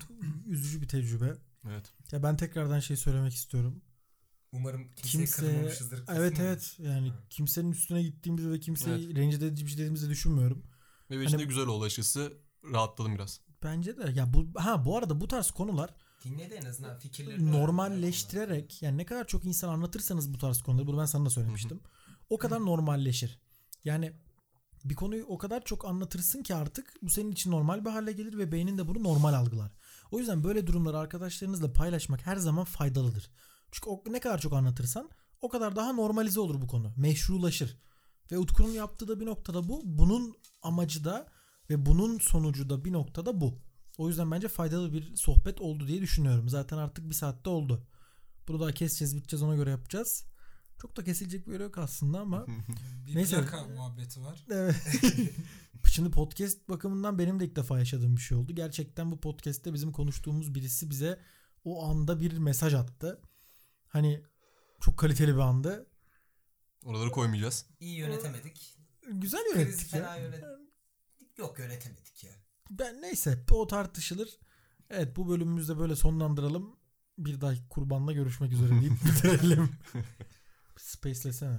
üzücü bir tecrübe. Evet. Ya ben tekrardan şey söylemek istiyorum. Umarım kimseyi Kimse kırmamışızdır. evet evet yani Ha. kimsenin üstüne gittiğimizi ve kimseyi rencide edici bir şey dediğimizi düşünmüyorum. Ve Hani- de güzel oldu açıkçası. Rahatladım biraz. Bence de ya bu ha bu arada bu tarz konular Dinledi en azından fikirlerini. normalleştirerek yani ne kadar çok insan anlatırsanız bu tarz konuları bunu ben sana da söylemiştim. O kadar normalleşir. Yani bir konuyu o kadar çok anlatırsın ki artık bu senin için normal bir hale gelir ve beynin de bunu normal algılar. O yüzden böyle durumları arkadaşlarınızla paylaşmak her zaman faydalıdır. Çünkü o, ne kadar çok anlatırsan o kadar daha normalize olur bu konu. Meşrulaşır. Ve Utku'nun yaptığı da bir noktada bu. Bunun amacı da ve bunun sonucu da bir noktada bu. O yüzden bence faydalı bir sohbet oldu diye düşünüyorum. Zaten artık bir saatte oldu. Bunu daha keseceğiz, biteceğiz ona göre yapacağız. Çok da kesilecek bir yer yok aslında ama Bir Neyse. plaka muhabbeti var. Evet. Şimdi podcast bakımından benim de ilk defa yaşadığım bir şey oldu. Gerçekten bu podcast'te bizim konuştuğumuz birisi bize o anda bir mesaj attı. Hani çok kaliteli bir andı. Oraları koymayacağız. İyi yönetemedik. Güzel Krizi yönettik fena ya. yönettik. Yok yönetemedik ya. Ben neyse o tartışılır. Evet bu bölümümüzde böyle sonlandıralım. Bir dahaki kurbanla görüşmek üzere deyip bitirelim. Space'lesene.